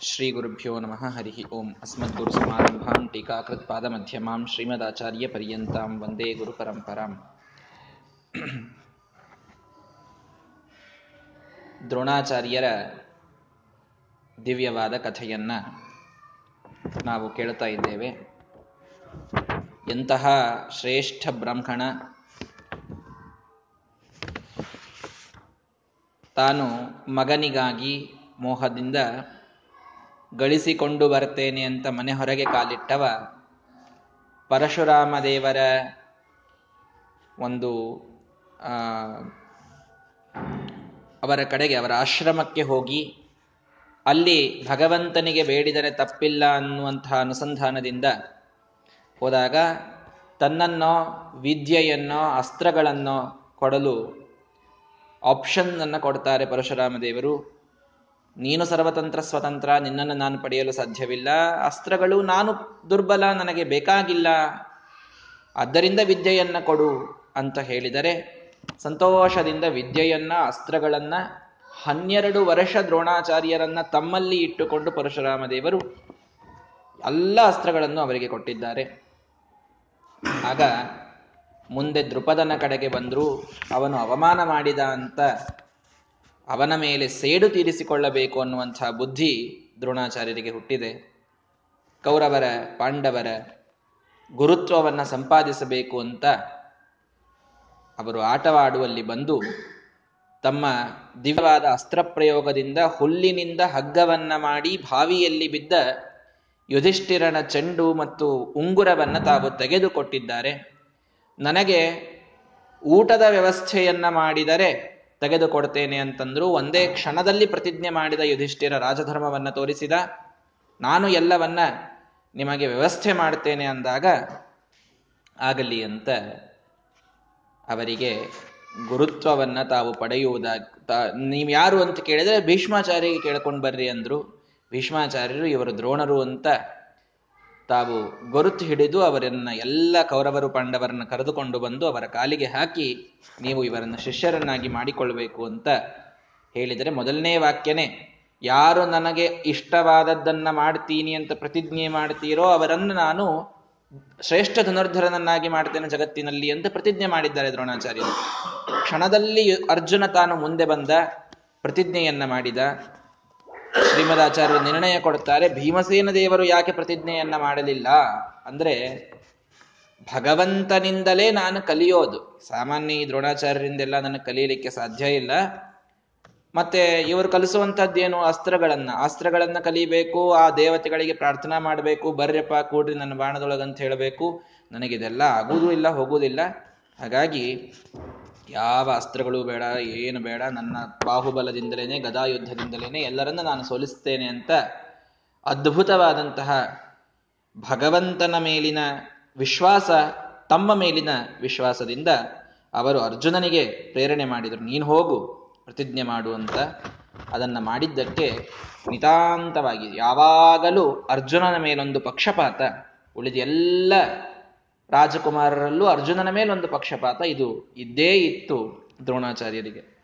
ಶ್ರೀಗುರುಭ್ಯೋ ನಮಃ ಹರಿ ಓಂ ಅಸ್ಮದ್ಗುರುಸಮಾರಂಭಾಂ ಟೀಕಾಕೃತ್ಪಾದಮಧ್ಯಮಾಂ ಶ್ರೀಮದಾಚಾರ್ಯಪರ್ಯಂತಾಂ ವಂದೇ ಗುರು ಪರಂಪರಾಂ ದ್ರೋಣಾಚಾರ್ಯರ ದಿವ್ಯವಾದ ಕಥೆಯನ್ನ ನಾವು ಕೇಳ್ತಾ ಇದ್ದೇವೆ. ಎಂತಹ ಶ್ರೇಷ್ಠ ಬ್ರಾಹ್ಮಣ ತಾನು ಮಗನಿಗಾಗಿ ಮೋಹದಿಂದ ಗಳಿಸಿಕೊಂಡು ಬರ್ತೇನೆ ಅಂತ ಮನೆ ಹೊರಗೆ ಕಾಲಿಟ್ಟವ. ಪರಶುರಾಮ ದೇವರ ಒಂದು ಅವರ ಕಡೆಗೆ, ಅವರ ಆಶ್ರಮಕ್ಕೆ ಹೋಗಿ ಅಲ್ಲಿ ಭಗವಂತನಿಗೆ ಬೇಡಿದರೆ ತಪ್ಪಿಲ್ಲ ಅನ್ನುವಂತಹ ಅನುಸಂಧಾನದಿಂದ ಹೋದಾಗ ತನ್ನನ್ನೋ, ವಿದ್ಯೆಯನ್ನೋ, ಅಸ್ತ್ರಗಳನ್ನೋ ಕೊಡಲು ಆಪ್ಷನ್ ಅನ್ನು ಕೊಡ್ತಾರೆ ಪರಶುರಾಮ ದೇವರು. ನೀನು ಸರ್ವತಂತ್ರ, ಸ್ವತಂತ್ರ, ನಿನ್ನನ್ನು ನಾನು ಪಡೆಯಲು ಸಾಧ್ಯವಿಲ್ಲ. ಅಸ್ತ್ರಗಳು ನಾನು ದುರ್ಬಲ, ನನಗೆ ಬೇಕಾಗಿಲ್ಲ. ಆದ್ದರಿಂದ ವಿದ್ಯೆಯನ್ನು ಕೊಡು ಅಂತ ಹೇಳಿದರೆ, ಸಂತೋಷದಿಂದ ವಿದ್ಯೆಯನ್ನ, ಅಸ್ತ್ರಗಳನ್ನ ಹನ್ನೆರಡು ವರ್ಷ ದ್ರೋಣಾಚಾರ್ಯರನ್ನ ತಮ್ಮಲ್ಲಿ ಇಟ್ಟುಕೊಂಡು ಪರಶುರಾಮ ದೇವರು ಎಲ್ಲ ಅಸ್ತ್ರಗಳನ್ನು ಅವರಿಗೆ ಕೊಟ್ಟಿದ್ದಾರೆ. ಆಗ ಮುಂದೆ ದೃಪದನ ಕಡೆಗೆ ಬಂದ್ರು, ಅವನು ಅವಮಾನ ಮಾಡಿದ ಅಂತ ಅವನ ಮೇಲೆ ಸೇಡು ತೀರಿಸಿಕೊಳ್ಳಬೇಕು ಅನ್ನುವಂಥ ಬುದ್ಧಿ ದ್ರೋಣಾಚಾರ್ಯರಿಗೆ ಹುಟ್ಟಿದೆ. ಕೌರವರ, ಪಾಂಡವರ ಗುರುತ್ವವನ್ನು ಸಂಪಾದಿಸಬೇಕು ಅಂತ ಅವರು ಆಟವಾಡುವಲ್ಲಿ ಬಂದು ತಮ್ಮ ದಿವ್ಯವಾದ ಅಸ್ತ್ರ ಪ್ರಯೋಗದಿಂದ ಹುಲ್ಲಿನಿಂದ ಹಗ್ಗವನ್ನ ಮಾಡಿ ಬಾವಿಯಲ್ಲಿ ಬಿದ್ದ ಯುಧಿಷ್ಠಿರನ ಚೆಂಡು ಮತ್ತು ಉಂಗುರವನ್ನ ತಾವು ತೆಗೆದುಕೊಟ್ಟಿದ್ದಾರೆ. ನನಗೆ ಊಟದ ವ್ಯವಸ್ಥೆಯನ್ನ ಮಾಡಿದರೆ ತೆಗೆದುಕೊಡ್ತೇನೆ ಅಂತಂದ್ರು ಒಂದೇ ಕ್ಷಣದಲ್ಲಿ ಪ್ರತಿಜ್ಞೆ ಮಾಡಿದ ಯುಧಿಷ್ಠಿರ ರಾಜಧರ್ಮವನ್ನು ತೋರಿಸಿದ, ನಾನು ಎಲ್ಲವನ್ನ ನಿಮಗೆ ವ್ಯವಸ್ಥೆ ಮಾಡ್ತೇನೆ ಅಂದಾಗ ಆಗಲಿ ಅಂತ ಅವರಿಗೆ ಗುರುತ್ವವನ್ನು ತಾವು ಪಡೆಯುವುದ ನೀವು ಯಾರು ಅಂತ ಕೇಳಿದ್ರೆ ಭೀಷ್ಮಾಚಾರ್ಯಗೆ ಕೇಳ್ಕೊಂಡು ಬರ್ರಿ ಅಂದ್ರು. ಭೀಷ್ಮಾಚಾರ್ಯರು ಇವರು ದ್ರೋಣರು ಅಂತ ತಾವು ಗುರುತು ಹಿಡಿದು ಅವರನ್ನ ಎಲ್ಲ ಕೌರವರು ಪಾಂಡವರನ್ನ ಕರೆದುಕೊಂಡು ಬಂದು ಅವರ ಕಾಲಿಗೆ ಹಾಕಿ ನೀವು ಇವರನ್ನ ಶಿಷ್ಯರನ್ನಾಗಿ ಮಾಡಿಕೊಳ್ಬೇಕು ಅಂತ ಹೇಳಿದರೆ ಮೊದಲನೇ ವಾಕ್ಯನೇ, ಯಾರು ನನಗೆ ಇಷ್ಟವಾದದ್ದನ್ನ ಮಾಡ್ತೀನಿ ಅಂತ ಪ್ರತಿಜ್ಞೆ ಮಾಡ್ತೀರೋ ಅವರನ್ನು ನಾನು ಶ್ರೇಷ್ಠ ಧನುರ್ಧರನನ್ನಾಗಿ ಮಾಡ್ತೇನೆ ಜಗತ್ತಿನಲ್ಲಿ ಅಂತ ಪ್ರತಿಜ್ಞೆ ಮಾಡಿದ್ದಾರೆ ದ್ರೋಣಾಚಾರ್ಯರು. ಕ್ಷಣದಲ್ಲಿ ಅರ್ಜುನ ತಾನು ಮುಂದೆ ಬಂದ, ಪ್ರತಿಜ್ಞೆಯನ್ನ ಮಾಡಿದ ಶ್ರೀಮದಾಚಾರ್ಯರು ನಿರ್ಣಯ ಕೊಡ್ತಾರೆ ಭೀಮಸೇನ ದೇವರು ಯಾಕೆ ಪ್ರತಿಜ್ಞೆಯನ್ನ ಮಾಡಲಿಲ್ಲ? ಅಂದ್ರೆ, ಭಗವಂತನಿಂದಲೇ ನಾನು ಕಲಿಯೋದು. ಸಾಮಾನ್ಯ ಈ ದ್ರೋಣಾಚಾರ್ಯರಿಂದೆಲ್ಲ ನನಗೆ ಕಲಿಯಲಿಕ್ಕೆ ಸಾಧ್ಯ ಇಲ್ಲ. ಮತ್ತೆ ಇವರು ಕಲಿಸುವಂತದ್ದೇನು ಅಸ್ತ್ರಗಳನ್ನ. ಅಸ್ತ್ರಗಳನ್ನ ಕಲಿಬೇಕು, ಆ ದೇವತೆಗಳಿಗೆ ಪ್ರಾರ್ಥನಾ ಮಾಡಬೇಕು, ಬರ್ರಪ್ಪ, ಕೂಡ್ರಿ ನನ್ನ ಬಾಣದೊಳಗಂತ ಹೇಳಬೇಕು. ನನಗಿದೆಲ್ಲ ಆಗುವುದೂ ಇಲ್ಲ, ಹೋಗುವುದಿಲ್ಲ. ಹಾಗಾಗಿ ಯಾವ ಅಸ್ತ್ರಗಳು ಬೇಡ, ಏನು ಬೇಡ, ನನ್ನ ಬಾಹುಬಲದಿಂದಲೇ ಗದಾಯುದ್ಧದಿಂದಲೇ ಎಲ್ಲರನ್ನ ನಾನು ಸೋಲಿಸ್ತೇನೆ ಅಂತ ಅದ್ಭುತವಾದಂತಹ ಭಗವಂತನ ಮೇಲಿನ ವಿಶ್ವಾಸ, ತಮ್ಮ ಮೇಲಿನ ವಿಶ್ವಾಸದಿಂದ ಅವರು ಅರ್ಜುನನಿಗೆ ಪ್ರೇರಣೆ ಮಾಡಿದರು. ನೀನು ಹೋಗು, ಪ್ರತಿಜ್ಞೆ ಮಾಡು ಅಂತ ಅದನ್ನ ಮಾಡಿದ್ದಕ್ಕೆ ನಿತಾಂತವಾಗಿ ಯಾವಾಗಲೂ ಅರ್ಜುನನ ಮೇಲೊಂದು ಪಕ್ಷಪಾತ ಉಳಿದ ಎಲ್ಲ ರಾಜಕುಮಾರರಲ್ಲೂ ಅರ್ಜುನನ ಮೇಲೊಂದು ಪಕ್ಷಪಾತ ಇದು. ಇದ್ದೇ ಇತ್ತು ದ್ರೋಣಾಚಾರ್ಯರಿಗೆ.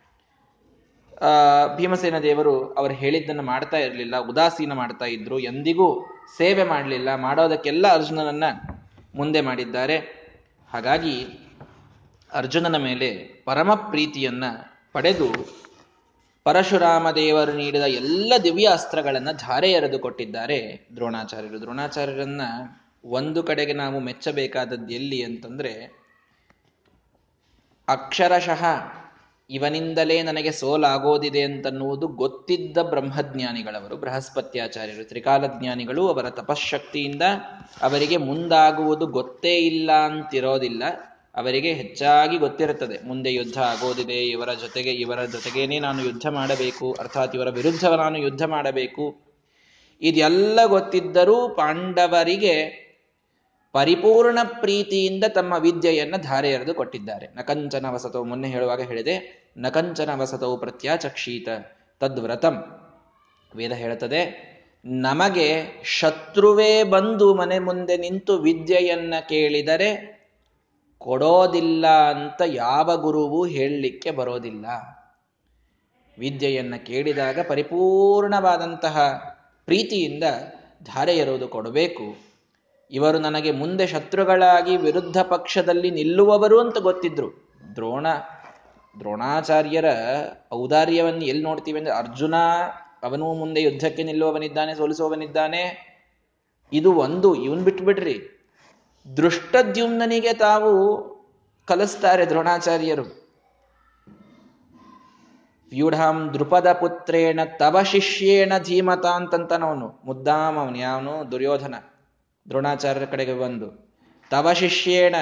ಆ, ಭೀಮಸೇನ ದೇವರು ಅವರು ಹೇಳಿದ್ದನ್ನ ಮಾಡ್ತಾ ಇರಲಿಲ್ಲ, ಉದಾಸೀನ ಮಾಡ್ತಾ ಇದ್ರು, ಎಂದಿಗೂ ಸೇವೆ ಮಾಡಲಿಲ್ಲ, ಮಾಡೋದಕ್ಕೆಲ್ಲ ಅರ್ಜುನನನ್ನ ಮುಂದೆ ಮಾಡಿದ್ದಾರೆ. ಹಾಗಾಗಿ ಅರ್ಜುನನ ಮೇಲೆ ಪರಮ ಪ್ರೀತಿಯನ್ನ ಪಡೆದು ಪರಶುರಾಮ ದೇವರು ನೀಡಿದ ಎಲ್ಲ ದಿವ್ಯ ಅಸ್ತ್ರಗಳನ್ನ ಧಾರೆ ಎರೆದು ಕೊಟ್ಟಿದ್ದಾರೆ ದ್ರೋಣಾಚಾರ್ಯರು. ದ್ರೋಣಾಚಾರ್ಯರನ್ನ ಒಂದು ಕಡೆಗೆ ನಾವು ಮೆಚ್ಚಬೇಕಾದದ್ದು ಎಲ್ಲಿ ಅಂತಂದ್ರೆ, ಅಕ್ಷರಶಃ ಇವನಿಂದಲೇ ನನಗೆ ಸೋಲಾಗೋದಿದೆ ಅಂತನ್ನುವುದು ಗೊತ್ತಿದ್ದ ಬ್ರಹ್ಮಜ್ಞಾನಿಗಳವರು, ಬೃಹಸ್ಪತ್ಯಾಚಾರ್ಯರು, ತ್ರಿಕಾಲಜ್ಞಾನಿಗಳು, ಅವರ ತಪಶಕ್ತಿಯಿಂದ ಅವರಿಗೆ ಮುಂದಾಗುವುದು ಗೊತ್ತೇ ಇಲ್ಲ ಅಂತಿರೋದಿಲ್ಲ. ಅವರಿಗೆ ಹೆಚ್ಚಾಗಿ ಗೊತ್ತಿರುತ್ತದೆ, ಮುಂದೆ ಯುದ್ಧ ಆಗೋದಿದೆ, ಇವರ ಜೊತೆಗೆ, ಇವರ ಜೊತೆಗೇನೆ ನಾನು ಯುದ್ಧ ಮಾಡಬೇಕು, ಅರ್ಥಾತ್ ಇವರ ವಿರುದ್ಧ ನಾನು ಯುದ್ಧ ಮಾಡಬೇಕು. ಇದೆಲ್ಲ ಗೊತ್ತಿದ್ದರೂ ಪಾಂಡವರಿಗೆ ಪರಿಪೂರ್ಣ ಪ್ರೀತಿಯಿಂದ ತಮ್ಮ ವಿದ್ಯೆಯನ್ನು ಧಾರೆ ಎರೆದು ಕೊಟ್ಟಿದ್ದಾರೆ. ನಕಂಚನ ವಸತವು ಮೊನ್ನೆ ಹೇಳುವಾಗ ಹೇಳಿದೆ ನಕಂಚನ ವಸತವು ಪ್ರತ್ಯಾಚಕ್ಷೀತ ತದ್ವ್ರತಂ. ವೇದ ಹೇಳುತ್ತದೆ, ನಮಗೆ ಶತ್ರುವೇ ಬಂದು ಮನೆ ಮುಂದೆ ನಿಂತು ವಿದ್ಯೆಯನ್ನ ಕೇಳಿದರೆ ಕೊಡೋದಿಲ್ಲ ಅಂತ ಯಾವ ಗುರುವು ಹೇಳಲಿಕ್ಕೆ ಬರೋದಿಲ್ಲ. ವಿದ್ಯೆಯನ್ನು ಕೇಳಿದಾಗ ಪರಿಪೂರ್ಣವಾದಂತಹ ಪ್ರೀತಿಯಿಂದ ಧಾರೆ ಎರುವುದು ಕೊಡಬೇಕು. ಇವರು ನನಗೆ ಮುಂದೆ ಶತ್ರುಗಳಾಗಿ ವಿರುದ್ಧ ಪಕ್ಷದಲ್ಲಿ ನಿಲ್ಲುವವರು ಅಂತ ಗೊತ್ತಿದ್ರು. ದ್ರೋಣ, ದ್ರೋಣಾಚಾರ್ಯರ ಔದಾರ್ಯವನ್ನು ಎಲ್ಲಿ ನೋಡ್ತೀವಿ ಅಂದ್ರೆ ಅರ್ಜುನ, ಅವನು ಮುಂದೆ ಯುದ್ಧಕ್ಕೆ ನಿಲ್ಲುವವನಿದ್ದಾನೆ, ಸೋಲಿಸುವವನಿದ್ದಾನೆ. ಇದು ಒಂದು, ಇವನ್ ಬಿಟ್ಬಿಡ್ರಿ. ದೃಷ್ಟದ್ಯುಮ್ನನಿಗೆ ತಾವು ಕಲಿಸ್ತಾರೆ ದ್ರೋಣಾಚಾರ್ಯರು. ವ್ಯೂಢಾಂ ದೃಪದ ಪುತ್ರೇಣ ತವ ಶಿಷ್ಯೇಣ ಧೀಮತ ಅಂತಂತನವನು ಮುದ್ದಾಮ್ ಅವನು ಯಾವನು? ದುರ್ಯೋಧನ. ದ್ರೋಣಾಚಾರ್ಯರ ಕಡೆಗೆ ಬಂದು, ತವ ಶಿಷ್ಯೇಣ,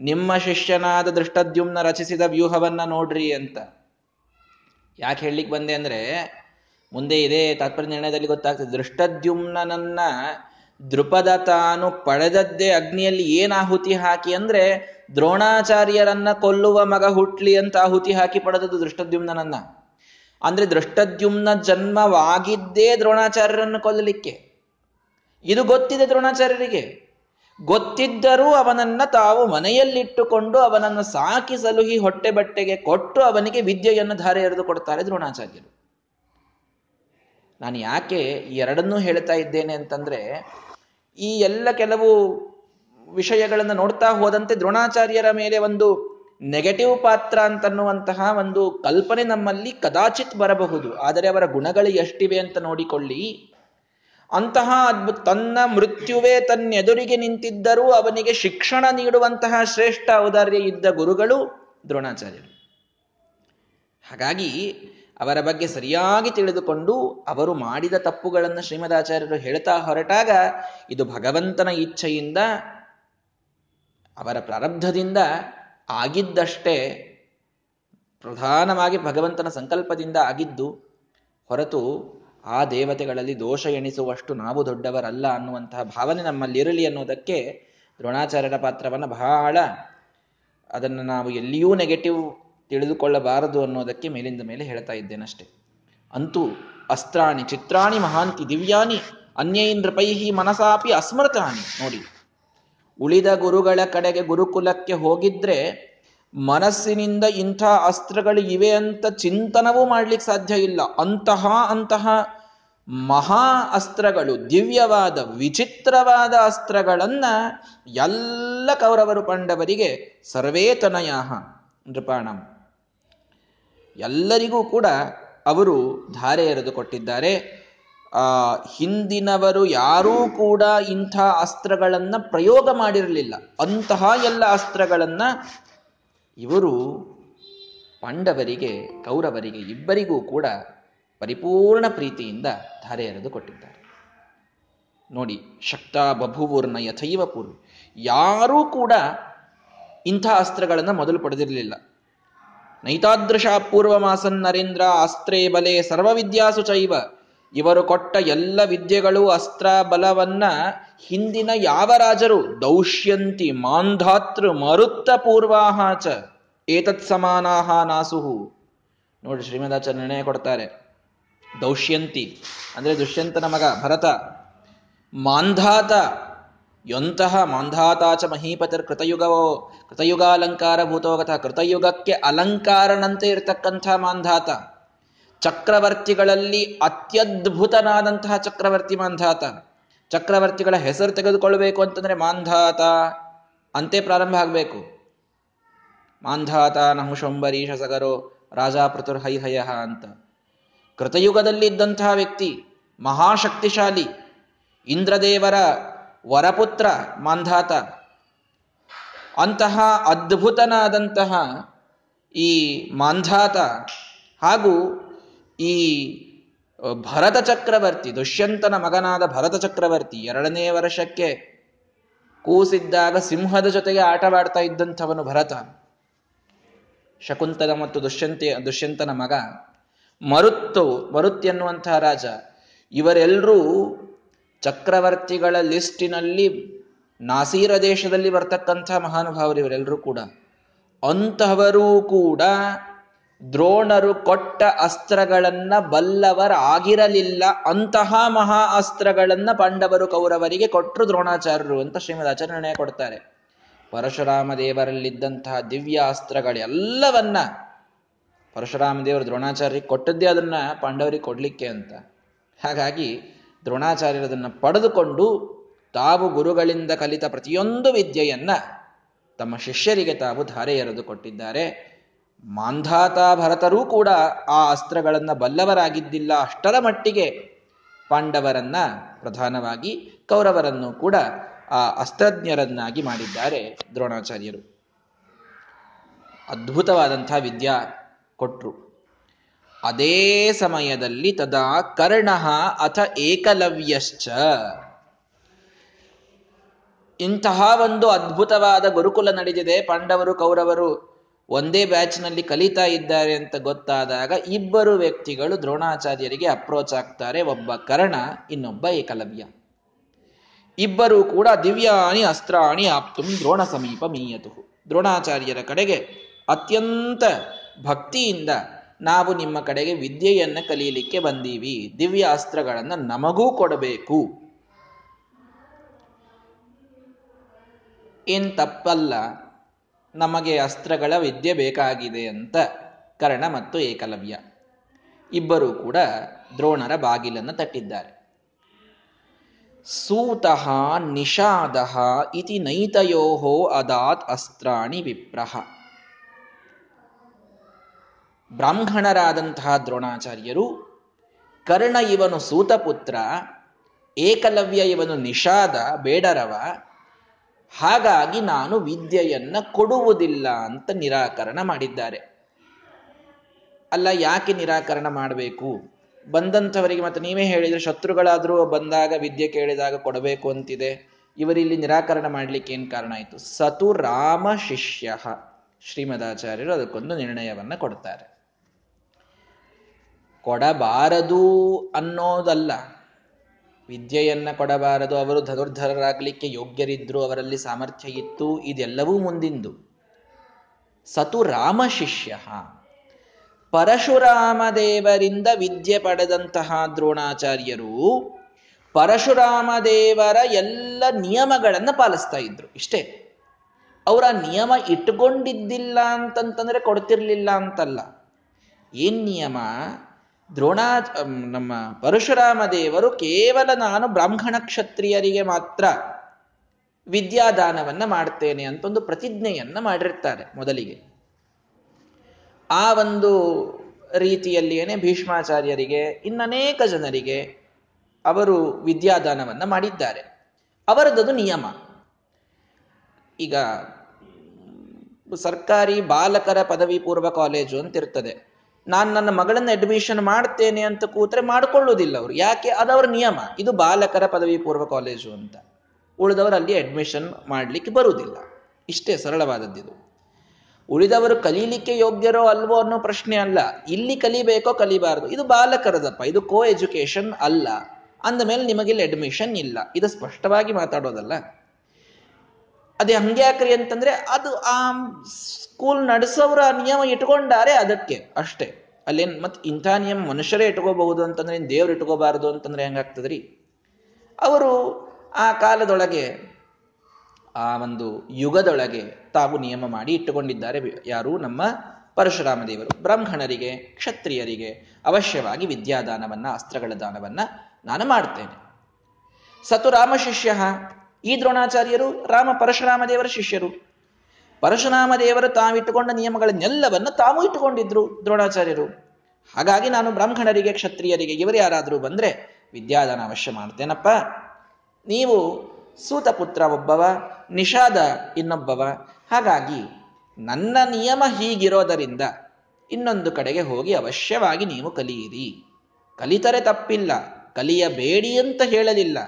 ನಿಮ್ಮ ಶಿಷ್ಯನಾದ ದೃಷ್ಟದ್ಯುಮ್ನ ರಚಿಸಿದ ವ್ಯೂಹವನ್ನ ನೋಡ್ರಿ ಅಂತ. ಯಾಕೆ ಹೇಳಲಿಕ್ಕೆ ಬಂದೆ ಅಂದ್ರೆ, ಮುಂದೆ ಇದೇ ತಾತ್ಪರ್ಯ ನಿರ್ಣಯದಲ್ಲಿ ಗೊತ್ತಾಗ್ತದೆ. ದೃಷ್ಟದ್ಯುಮ್ನನ್ನ ದೃಪದ ತಾನು ಪಡೆದದ್ದೇ ಅಗ್ನಿಯಲ್ಲಿ ಏನ್ ಆಹುತಿ ಹಾಕಿ ಅಂದ್ರೆ, ದ್ರೋಣಾಚಾರ್ಯರನ್ನ ಕೊಲ್ಲುವ ಮಗ ಹುಟ್ಲಿ ಅಂತ ಆಹುತಿ ಹಾಕಿ ಪಡೆದದ್ದು ದೃಷ್ಟದ್ಯುಮ್ನನ್ನ ಅಂದ್ರೆ ದೃಷ್ಟದ್ಯುಮ್ನ ಜನ್ಮವಾಗಿದ್ದೇ ದ್ರೋಣಾಚಾರ್ಯರನ್ನು ಕೊಲ್ಲಲಿಕ್ಕೆ. ಇದು ಗೊತ್ತಿದೆ ದ್ರೋಣಾಚಾರ್ಯರಿಗೆ. ಗೊತ್ತಿದ್ದರೂ ಅವನನ್ನ ತಾವು ಮನೆಯಲ್ಲಿಟ್ಟುಕೊಂಡು ಅವನನ್ನು ಸಾಕಿ ಸಲುಹಿ ಹೊಟ್ಟೆ ಬಟ್ಟೆಗೆ ಕೊಟ್ಟು ಅವನಿಗೆ ವಿದ್ಯೆಯನ್ನು ಧಾರೆ ಎರೆದು ಕೊಡ್ತಾರೆ ದ್ರೋಣಾಚಾರ್ಯರು. ನಾನು ಯಾಕೆ ಈ ಎರಡನ್ನೂ ಹೇಳ್ತಾ ಇದ್ದೇನೆ ಅಂತಂದ್ರೆ, ಈ ಎಲ್ಲ ಕೆಲವು ವಿಷಯಗಳನ್ನು ನೋಡ್ತಾ ಹೋದಂತೆ ದ್ರೋಣಾಚಾರ್ಯರ ಮೇಲೆ ಒಂದು ನೆಗೆಟಿವ್ ಪಾತ್ರ ಅಂತನ್ನುವಂತಹ ಒಂದು ಕಲ್ಪನೆ ನಮ್ಮಲ್ಲಿ ಕದಾಚಿತ್ ಬರಬಹುದು. ಆದರೆ ಅವರ ಗುಣಗಳು ಎಷ್ಟಿವೆ ಅಂತ ನೋಡಿಕೊಳ್ಳಿ. ಅಂತಹ ಅದ್ಭುತ ತನ್ನ ಮೃತ್ಯುವೇ ತನ್ನೆದುರಿಗೆ ನಿಂತಿದ್ದರೂ ಅವನಿಗೆ ಶಿಕ್ಷಣ ನೀಡುವಂತಹ ಶ್ರೇಷ್ಠ ಔದಾರ್ಯ ಇದ್ದ ಗುರುಗಳು ದ್ರೋಣಾಚಾರ್ಯರು. ಹಾಗಾಗಿ ಅವರ ಬಗ್ಗೆ ಸರಿಯಾಗಿ ತಿಳಿದುಕೊಂಡು ಅವರು ಮಾಡಿದ ತಪ್ಪುಗಳನ್ನು ಶ್ರೀಮದಾಚಾರ್ಯರು ಹೇಳ್ತಾ ಹೊರಟಾಗ ಇದು ಭಗವಂತನ ಇಚ್ಛೆಯಿಂದ ಅವರ ಪ್ರಾರಬ್ಧದಿಂದ ಆಗಿದ್ದಷ್ಟೇ ಪ್ರಧಾನವಾಗಿ ಭಗವಂತನ ಸಂಕಲ್ಪದಿಂದ ಆಗಿದ್ದು ಹೊರತು ಆ ದೇವತೆಗಳಲ್ಲಿ ದೋಷ ಎಣಿಸುವಷ್ಟು ನಾವು ದೊಡ್ಡವರಲ್ಲ ಅನ್ನುವಂತಹ ಭಾವನೆ ನಮ್ಮಲ್ಲಿರಲಿ ಅನ್ನೋದಕ್ಕೆ ದ್ರೋಣಾಚಾರ್ಯರ ಪಾತ್ರವನ್ನು ಬಹಳ ಅದನ್ನು ನಾವು ಎಲ್ಲಿಯೂ ನೆಗೆಟಿವ್ ತಿಳಿದುಕೊಳ್ಳಬಾರದು ಅನ್ನೋದಕ್ಕೆ ಮೇಲಿಂದ ಮೇಲೆ ಹೇಳ್ತಾ ಇದ್ದೇನಷ್ಟೆ. ಅಂತೂ ಅಸ್ತ್ರಾಣಿ, ಚಿತ್ರಾಣಿ, ಮಹಾಂತಿ, ದಿವ್ಯಾನಿ, ಅನ್ಯೈಂದ್ರಪೈಹಿ, ಮನಸಾಪಿ ಅಸ್ಮೃತಾನಿ ನೋಡಿ. ಉಳಿದ ಗುರುಗಳ ಕಡೆಗೆ ಗುರುಕುಲಕ್ಕೆ ಹೋಗಿದ್ರೆ ಮನಸ್ಸಿನಿಂದ ಇಂಥ ಅಸ್ತ್ರಗಳು ಇವೆ ಅಂತ ಚಿಂತನವೂ ಮಾಡ್ಲಿಕ್ಕೆ ಸಾಧ್ಯ ಇಲ್ಲ. ಅಂತಹ ಅಂತಹ ಮಹಾ ಅಸ್ತ್ರಗಳು, ದಿವ್ಯವಾದ, ವಿಚಿತ್ರವಾದ ಅಸ್ತ್ರಗಳನ್ನ ಎಲ್ಲ ಕೌರವರು ಪಾಂಡವರಿಗೆ ಸರ್ವೇತನಯ ನೃಪಾಣ. ಎಲ್ಲರಿಗೂ ಕೂಡ ಅವರು ಧಾರೆ ಎರೆದು ಕೊಟ್ಟಿದ್ದಾರೆ. ಹಿಂದಿನವರು ಯಾರೂ ಕೂಡ ಇಂಥ ಅಸ್ತ್ರಗಳನ್ನ ಪ್ರಯೋಗ ಮಾಡಿರಲಿಲ್ಲ. ಅಂತಹ ಎಲ್ಲ ಅಸ್ತ್ರಗಳನ್ನ ಇವರು ಪಾಂಡವರಿಗೆ, ಕೌರವರಿಗೆ ಇಬ್ಬರಿಗೂ ಕೂಡ ಪರಿಪೂರ್ಣ ಪ್ರೀತಿಯಿಂದ ಧಾರೆ ಎರೆದು ಕೊಟ್ಟಿದ್ದಾರೆ. ನೋಡಿ, ಶಕ್ತ ಬಭುವೂರ್ನ ಯಥೈವ ಪೂರ್ವ ಯಾರೂ ಕೂಡ ಇಂಥ ಅಸ್ತ್ರಗಳನ್ನು ಮೊದಲು ಪಡೆದಿರಲಿಲ್ಲ. ನೈತಾದೃಶ ಪೂರ್ವ ಮಾಸನ್ ನರೇಂದ್ರ ಅಸ್ತ್ರೇ ಬಲೆ ಸರ್ವವಿದ್ಯಾಸು ಚೈವ. ಇವರು ಕೊಟ್ಟ ಎಲ್ಲ ವಿದ್ಯೆಗಳು, ಅಸ್ತ್ರ, ಬಲವನ್ನ ಹಿಂದಿನ ಯಾವ ರಾಜರು? ದೌಷ್ಯಂತಿ ಮಾಂಧಾತೃ ಮರುತ್ತ ಪೂರ್ವಾಹಾಚ ಏತತ್ ಸಮಾನಾಹ ನಾಸುಹು. ನೋಡಿ ಶ್ರೀಮದಾಚಾರ್ಯ ನಿರ್ಣಯ ಕೊಡ್ತಾರೆ. ದೌಷ್ಯಂತಿ. ಅಂದ್ರೆ ದುಷ್ಯಂತನ ಮಗ, ಭರತ. ಮಾಂಧಾತ. ಎಂತಹ ಮಾಂಧಾತಾಚ ಮಹೀಪತಿರ್ ಕೃತಯುಗವೋ, ಕೃತಯುಗಾಲಂಕಾರ ಭೂತೋಗತ ಕೃತಯುಗಕ್ಕೆ ಅಲಂಕಾರನಂತೆ ಇರತಕ್ಕಂಥ ಮಾಂಧಾತ. ಚಕ್ರವರ್ತಿಗಳಲ್ಲಿ ಅತ್ಯದ್ಭುತನಾದಂತಹ ಚಕ್ರವರ್ತಿ ಮಾಂಧಾತ. ಚಕ್ರವರ್ತಿಗಳ ಹೆಸರು ತೆಗೆದುಕೊಳ್ಳಬೇಕು ಅಂತಂದ್ರೆ ಮಾಂಧಾತ ಅಂತೆ ಪ್ರಾರಂಭ ಆಗಬೇಕು. ಮಾಂಧಾತ ನಹುಶಂಬರೀಷ ಸಗರೋ ರಾಜಾಪೃತುರ್ ಹೈಹಯ ಅಂತ. ಕೃತಯುಗದಲ್ಲಿ ಇದ್ದಂತಹ ವ್ಯಕ್ತಿ, ಮಹಾಶಕ್ತಿಶಾಲಿ, ಇಂದ್ರದೇವರ ವರಪುತ್ರ ಮಾಂಧಾತ. ಅಂತಹ ಅದ್ಭುತನಾದಂತಹ ಈ ಮಾಂಧಾತ ಹಾಗೂ ಈ ಭರತ ಚಕ್ರವರ್ತಿ, ದುಷ್ಯಂತನ ಮಗನಾದ ಭರತ ಚಕ್ರವರ್ತಿ ಎರಡನೇ ವರ್ಷಕ್ಕೆ ಕೂಸಿದ್ದಾಗ ಸಿಂಹದ ಜೊತೆಗೆ ಆಟವಾಡ್ತಾ ಇದ್ದಂಥವನು ಭರತ. ಶಕುಂತಲ ಮತ್ತು ದುಷ್ಯಂತಿ, ದುಷ್ಯಂತನ ಮಗ. ಮರುತ್ತು, ಮರುತ್ ಎನ್ನುವಂತಹ ರಾಜ. ಇವರೆಲ್ಲರೂ ಚಕ್ರವರ್ತಿಗಳ ಲಿಸ್ಟಿನಲ್ಲಿ ನಾಸೀರ ದೇಶದಲ್ಲಿ ಬರ್ತಕ್ಕಂಥ ಮಹಾನುಭಾವರು ಇವರೆಲ್ಲರೂ ಕೂಡ. ಅಂತಹವರೂ ಕೂಡ ದ್ರೋಣರು ಕೊಟ್ಟ ಅಸ್ತ್ರಗಳನ್ನ ಬಲ್ಲವರಾಗಿರಲಿಲ್ಲ ಅಂತಹ ಮಹಾ ಅಸ್ತ್ರಗಳನ್ನ ಪಾಂಡವರು ಕೌರವರಿಗೆ ಕೊಟ್ಟರು ದ್ರೋಣಾಚಾರ್ಯರು ಅಂತ ಶ್ರೀಮದ್ ಆಚರಣೆ ಕೊಡ್ತಾರೆ. ಪರಶುರಾಮ ದೇವರಲ್ಲಿದ್ದಂತಹ ದಿವ್ಯ ಅಸ್ತ್ರಗಳೆಲ್ಲವನ್ನ ಪರಶುರಾಮ ದೇವರು ದ್ರೋಣಾಚಾರ್ಯರಿಗೆ ಕೊಟ್ಟದ್ದೇ ಅದನ್ನ ಪಾಂಡವರಿಗೆ ಕೊಡ್ಲಿಕ್ಕೆ ಅಂತ. ಹಾಗಾಗಿ ದ್ರೋಣಾಚಾರ್ಯರದನ್ನ ಪಡೆದುಕೊಂಡು ತಾವು ಗುರುಗಳಿಂದ ಕಲಿತ ಪ್ರತಿಯೊಂದು ವಿದ್ಯೆಯನ್ನ ತಮ್ಮ ಶಿಷ್ಯರಿಗೆ ತಾವು ಧಾರೆ ಎರೆದು ಕೊಟ್ಟಿದ್ದಾರೆ. ಮಾಂಧಾತ ಭರತರೂ ಕೂಡ ಆ ಅಸ್ತ್ರಗಳನ್ನು ಬಲ್ಲವರಾಗಿದ್ದಿಲ್ಲ ಅಷ್ಟರ ಮಟ್ಟಿಗೆ ಪಾಂಡವರನ್ನ ಪ್ರಧಾನವಾಗಿ ಕೌರವರನ್ನು ಕೂಡ ಆ ಅಸ್ತ್ರಜ್ಞರನ್ನಾಗಿ ಮಾಡಿದ್ದಾರೆ ದ್ರೋಣಾಚಾರ್ಯರು. ಅದ್ಭುತವಾದಂಥ ವಿದ್ಯಾ ಕೊಟ್ರು. ಅದೇ ಸಮಯದಲ್ಲಿ ತದಾ ಕರ್ಣ ಅಥ ಏಕಲವ್ಯಶ್ಚ. ಇಂತಹ ಒಂದು ಅದ್ಭುತವಾದ ಗುರುಕುಲ ನಡೆದಿದೆ ಪಾಂಡವರು ಕೌರವರು. ಒಂದೇ ಬ್ಯಾಚ್ನಲ್ಲಿ ಕಲಿತಾ ಇದ್ದಾರೆ ಅಂತ ಗೊತ್ತಾದಾಗ ಇಬ್ಬರು ವ್ಯಕ್ತಿಗಳು ದ್ರೋಣಾಚಾರ್ಯರಿಗೆ ಅಪ್ರೋಚ್ ಆಗ್ತಾರೆ. ಒಬ್ಬ ಕರ್ಣ, ಇನ್ನೊಬ್ಬ ಏಕಲವ್ಯ. ಇಬ್ಬರು ಕೂಡ ದಿವ್ಯಾಣಿ ಅಸ್ತ್ರಾಣಿ, ಆಪ್ತುಂ, ದ್ರೋಣ ಸಮೀಪ ಮೀಯತು. ದ್ರೋಣಾಚಾರ್ಯರ ಕಡೆಗೆ ಅತ್ಯಂತ ಭಕ್ತಿಯಿಂದ ನಾವು ನಿಮ್ಮ ಕಡೆಗೆ ವಿದ್ಯೆಯನ್ನು ಕಲಿಯಲಿಕ್ಕೆ ಬಂದೀವಿ. ದಿವ್ಯ ಅಸ್ತ್ರಗಳನ್ನು ನಮಗೂ ಕೊಡಬೇಕು. ಏನ್ ತಪ್ಪಲ್ಲ. ನಮಗೆ ಅಸ್ತ್ರಗಳ ವಿದ್ಯೆ ಬೇಕಾಗಿದೆ ಅಂತ ಕರ್ಣ ಮತ್ತು ಏಕಲವ್ಯ. ಇಬ್ಬರೂ ಕೂಡ ದ್ರೋಣರ ಬಾಗಿಲನ್ನು ತಟ್ಟಿದ್ದಾರೆ. ಸೂತಃ ನಿಷಾದ ಇತಿ ನೈತಯೋ ಅದಾತ್ ಅಸ್ತ್ರಾಣಿ ವಿಪ್ರಹ. ಬ್ರಾಹ್ಮಣರಾದಂತಹ ದ್ರೋಣಾಚಾರ್ಯರು, ಕರ್ಣ ಇವನು ಸೂತಪುತ್ರ, ಏಕಲವ್ಯ ಇವನು ನಿಷಾದ, ಬೇಡರವ ಹಾಗಾಗಿ ನಾನು ವಿದ್ಯೆಯನ್ನ ಕೊಡುವುದಿಲ್ಲ ಅಂತ ನಿರಾಕರಣ ಮಾಡಿದ್ದಾರೆ. ಅಲ್ಲ, ಯಾಕೆ ನಿರಾಕರಣ ಮಾಡಬೇಕು? ಬಂದಂಥವರಿಗೆ ಮತ್ತೆ ನೀವೇ ಹೇಳಿದ್ರೆ ಶತ್ರುಗಳಾದರೂ ಬಂದಾಗ ವಿದ್ಯೆ ಕೇಳಿದಾಗ ಕೊಡಬೇಕು ಅಂತಿದೆ. ಇವರಿಲ್ಲಿ ನಿರಾಕರಣ ಮಾಡ್ಲಿಕ್ಕೆ ಏನ್ ಕಾರಣ ಆಯಿತು? ಸತು ರಾಮ ಶಿಷ್ಯ. ಶ್ರೀಮದಾಚಾರ್ಯರು ಅದಕ್ಕೊಂದು ನಿರ್ಣಯವನ್ನು ಕೊಡ್ತಾರೆ. ಕೊಡಬಾರದು ಅನ್ನೋದಲ್ಲ. ವಿದ್ಯೆಯನ್ನ ಕೊಡಬಾರದು, ಅವರು ಧನುರ್ಧರರಾಗಲಿಕ್ಕೆ ಯೋಗ್ಯರಿದ್ದರು ಅವರಲ್ಲಿ ಸಾಮರ್ಥ್ಯ ಇತ್ತು ಇದೆಲ್ಲವೂ ಮುಂದಿಂದು. ಸತು ರಾಮ ಶಿಷ್ಯ. ಪರಶುರಾಮ ದೇವರಿಂದ ವಿದ್ಯೆ ಪಡೆದಂತಹ ದ್ರೋಣಾಚಾರ್ಯರು ಪರಶುರಾಮ ದೇವರ ಎಲ್ಲ ನಿಯಮಗಳನ್ನು ಪಾಲಿಸ್ತಾ ಇದ್ರು. ಇಷ್ಟೇ. ಅವರ ನಿಯಮ ಇಟ್ಕೊಂಡಿದ್ದಿಲ್ಲ ಅಂತಂತಂದ್ರೆ ಕೊಡ್ತಿರ್ಲಿಲ್ಲ ಅಂತಲ್ಲ. ಏನ್ ನಿಯಮ? ದ್ರೋಣಾ ನಮ್ಮ ಪರಶುರಾಮ ದೇವರು ಕೇವಲ ನಾನು ಬ್ರಾಹ್ಮಣ ಕ್ಷತ್ರಿಯರಿಗೆ ಮಾತ್ರ ವಿದ್ಯಾದಾನವನ್ನ ಮಾಡ್ತೇನೆ ಅಂತ ಒಂದು ಪ್ರತಿಜ್ಞೆಯನ್ನ ಮಾಡಿರ್ತಾರೆ ಮೊದಲಿಗೆ. ಆ ಒಂದು ರೀತಿಯಲ್ಲಿಯೇ ಭೀಷ್ಮಾಚಾರ್ಯರಿಗೆ, ಇನ್ನನೇಕ ಜನರಿಗೆ ಅವರು ವಿದ್ಯಾದಾನವನ್ನ ಮಾಡಿದ್ದಾರೆ. ಅವರದದು ನಿಯಮ. ಈಗ ಸರ್ಕಾರಿ ಬಾಲಕರ ಪದವಿ ಪೂರ್ವ ಕಾಲೇಜು ಅಂತ ಇರ್ತದೆ ನಾನು ನನ್ನ ಮಗಳನ್ನ ಅಡ್ಮಿಷನ್ ಮಾಡ್ತೇನೆ ಅಂತ ಕೂತ್ರೆ ಮಾಡ್ಕೊಳ್ಳೋದಿಲ್ಲ ಅವರು. ಯಾಕೆ? ಅದವ್ರ ನಿಯಮ. ಇದು ಬಾಲಕರ ಪದವಿ ಪೂರ್ವ ಕಾಲೇಜು ಅಂತ. ಉಳಿದವರು ಅಲ್ಲಿ ಅಡ್ಮಿಷನ್ ಮಾಡ್ಲಿಕ್ಕೆ ಬರುವುದಿಲ್ಲ. ಇಷ್ಟೇ ಸರಳವಾದದ್ದಿದು. ಉಳಿದವರು ಕಲೀಲಿಕ್ಕೆ ಯೋಗ್ಯರೋ ಅಲ್ವೋ ಅನ್ನೋ ಪ್ರಶ್ನೆ ಅಲ್ಲ. ಇಲ್ಲಿ ಕಲಿಬೇಕೋ ಕಲಿಬಾರದು? ಇದು ಬಾಲಕರದಪ್ಪ. ಇದು ಕೋ ಎಜುಕೇಶನ್ ಅಲ್ಲ ಅಂದಮೇಲೆ ನಿಮಗಿಲ್ಲಿ ಅಡ್ಮಿಷನ್ ಇಲ್ಲ. ಇದು ಸ್ಪಷ್ಟವಾಗಿ ಮಾತಾಡೋದಲ್ಲ. ಅದೇ ಹಂಗ್ಯಾಕ್ರಿ ಅಂತಂದ್ರೆ ಅದು ಆ ಸ್ಕೂಲ್ ನಡೆಸೋರ ನಿಯಮ ಇಟ್ಕೊಂಡಾರೆ ಅದಕ್ಕೆ ಅಷ್ಟೇ. ಅಲ್ಲೇನ್ ಮತ್ತೆ ಇಂಥ ನಿಯಮ ಮನುಷ್ಯರೇ ಇಟ್ಕೋಬಹುದು ಅಂತಂದ್ರೆ ದೇವ್ರು ಇಟ್ಕೋಬಾರದು ಅಂತಂದ್ರೆ ಹೆಂಗಾಗ್ತದ್ರಿ ಅವರು ಆ ಕಾಲದೊಳಗೆ ಆ ಒಂದು ಯುಗದೊಳಗೆ ತಾವು ನಿಯಮ ಮಾಡಿ ಇಟ್ಟುಕೊಂಡಿದ್ದಾರೆ ಯಾರು? ನಮ್ಮ ಪರಶುರಾಮ ದೇವರು. ಬ್ರಾಹ್ಮಣರಿಗೆ, ಕ್ಷತ್ರಿಯರಿಗೆ ಅವಶ್ಯವಾಗಿ ವಿದ್ಯಾದಾನವನ್ನ, ಅಸ್ತ್ರಗಳ ದಾನವನ್ನ ನಾನು ಮಾಡ್ತೇನೆ. ಸತು ರಾಮ ಶಿಷ್ಯ ಈ ದ್ರೋಣಾಚಾರ್ಯರು ರಾಮ ಪರಶುರಾಮ ದೇವರ ಶಿಷ್ಯರು. ಪರಶುರಾಮ ದೇವರು ತಾವಿಟ್ಟುಕೊಂಡ ನಿಯಮಗಳನ್ನೆಲ್ಲವನ್ನು ತಾವು ಇಟ್ಟುಕೊಂಡಿದ್ರು ದ್ರೋಣಾಚಾರ್ಯರು. ಹಾಗಾಗಿ ನಾನು ಬ್ರಾಹ್ಮಣರಿಗೆ, ಕ್ಷತ್ರಿಯರಿಗೆ, ಇವರು ಯಾರಾದರೂ ಬಂದರೆ ವಿದ್ಯಾದಾನ ಅವಶ್ಯ ಮಾಡ್ತೇನಪ್ಪ. ನೀವು ಸೂತಪುತ್ರ ಒಬ್ಬವ, ನಿಷಾದ ಇನ್ನೊಬ್ಬವ. ಹಾಗಾಗಿ ನನ್ನ ನಿಯಮ ಹೀಗಿರೋದರಿಂದ ಇನ್ನೊಂದು ಕಡೆಗೆ ಹೋಗಿ ಅವಶ್ಯವಾಗಿ ನೀವು ಕಲಿಯಿರಿ. ಕಲಿತರೆ ತಪ್ಪಿಲ್ಲ, ಕಲಿಯಬೇಡಿ ಅಂತ ಹೇಳಲಿಲ್ಲ.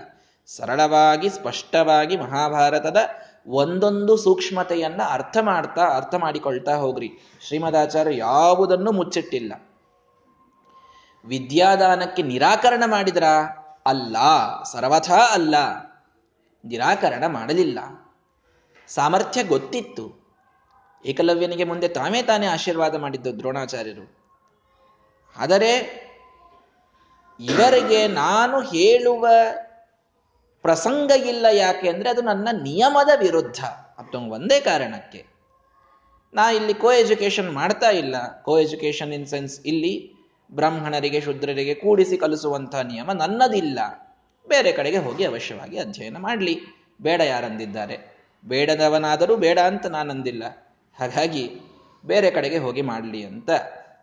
ಸರಳವಾಗಿ, ಸ್ಪಷ್ಟವಾಗಿ ಮಹಾಭಾರತದ ಒಂದೊಂದು ಸೂಕ್ಷ್ಮತೆಯನ್ನ ಅರ್ಥ ಮಾಡ್ತಾ, ಅರ್ಥ ಮಾಡಿಕೊಳ್ತಾ ಹೋಗ್ರಿ. ಶ್ರೀಮದಾಚಾರ್ಯ ಯಾವುದನ್ನು ಮುಚ್ಚಿಟ್ಟಿಲ್ಲ. ವಿದ್ಯಾದಾನಕ್ಕೆ ನಿರಾಕರಣ ಮಾಡಿದ್ರ? ಅಲ್ಲ, ಸರ್ವಥಾ ಅಲ್ಲ. ನಿರಾಕರಣ ಮಾಡಲಿಲ್ಲ. ಸಾಮರ್ಥ್ಯ ಗೊತ್ತಿತ್ತು. ಏಕಲವ್ಯನಿಗೆ ಮುಂದೆ ತಾವೇ ತಾನೇ ಆಶೀರ್ವಾದ ಮಾಡಿದ್ದು ದ್ರೋಣಾಚಾರ್ಯರು. ಆದರೆ ಇವರಿಗೆ ನಾನು ಹೇಳುವ ಪ್ರಸಂಗ ಇಲ್ಲ ಯಾಕೆ ಅಂದರೆ ಅದು ನನ್ನ ನಿಯಮದ ವಿರುದ್ಧ. ಅಂತ ಒಂದೇ ಕಾರಣಕ್ಕೆ. ನಾ ಇಲ್ಲಿ ಕೋ ಎಜುಕೇಶನ್ ಮಾಡ್ತಾ ಇಲ್ಲ. ಕೋ ಎಜುಕೇಶನ್ ಇನ್ ಸೆನ್ಸ್ ಇಲ್ಲಿ ಬ್ರಾಹ್ಮಣರಿಗೆ, ಶುದ್ರರಿಗೆ ಕೂಡಿಸಿ ಕಲಿಸುವಂತಹ ನಿಯಮ ನನ್ನದಿಲ್ಲ. ಬೇರೆ ಕಡೆಗೆ ಹೋಗಿ ಅವಶ್ಯವಾಗಿ ಅಧ್ಯಯನ ಮಾಡಲಿ. ಬೇಡ ಯಾರಂದಿದ್ದಾರೆ. ಬೇಡದವನಾದರೂ ಬೇಡ ಅಂತ ನಾನಂದಿಲ್ಲ. ಹಾಗಾಗಿ ಬೇರೆ ಕಡೆಗೆ ಹೋಗಿ ಮಾಡಲಿ ಅಂತ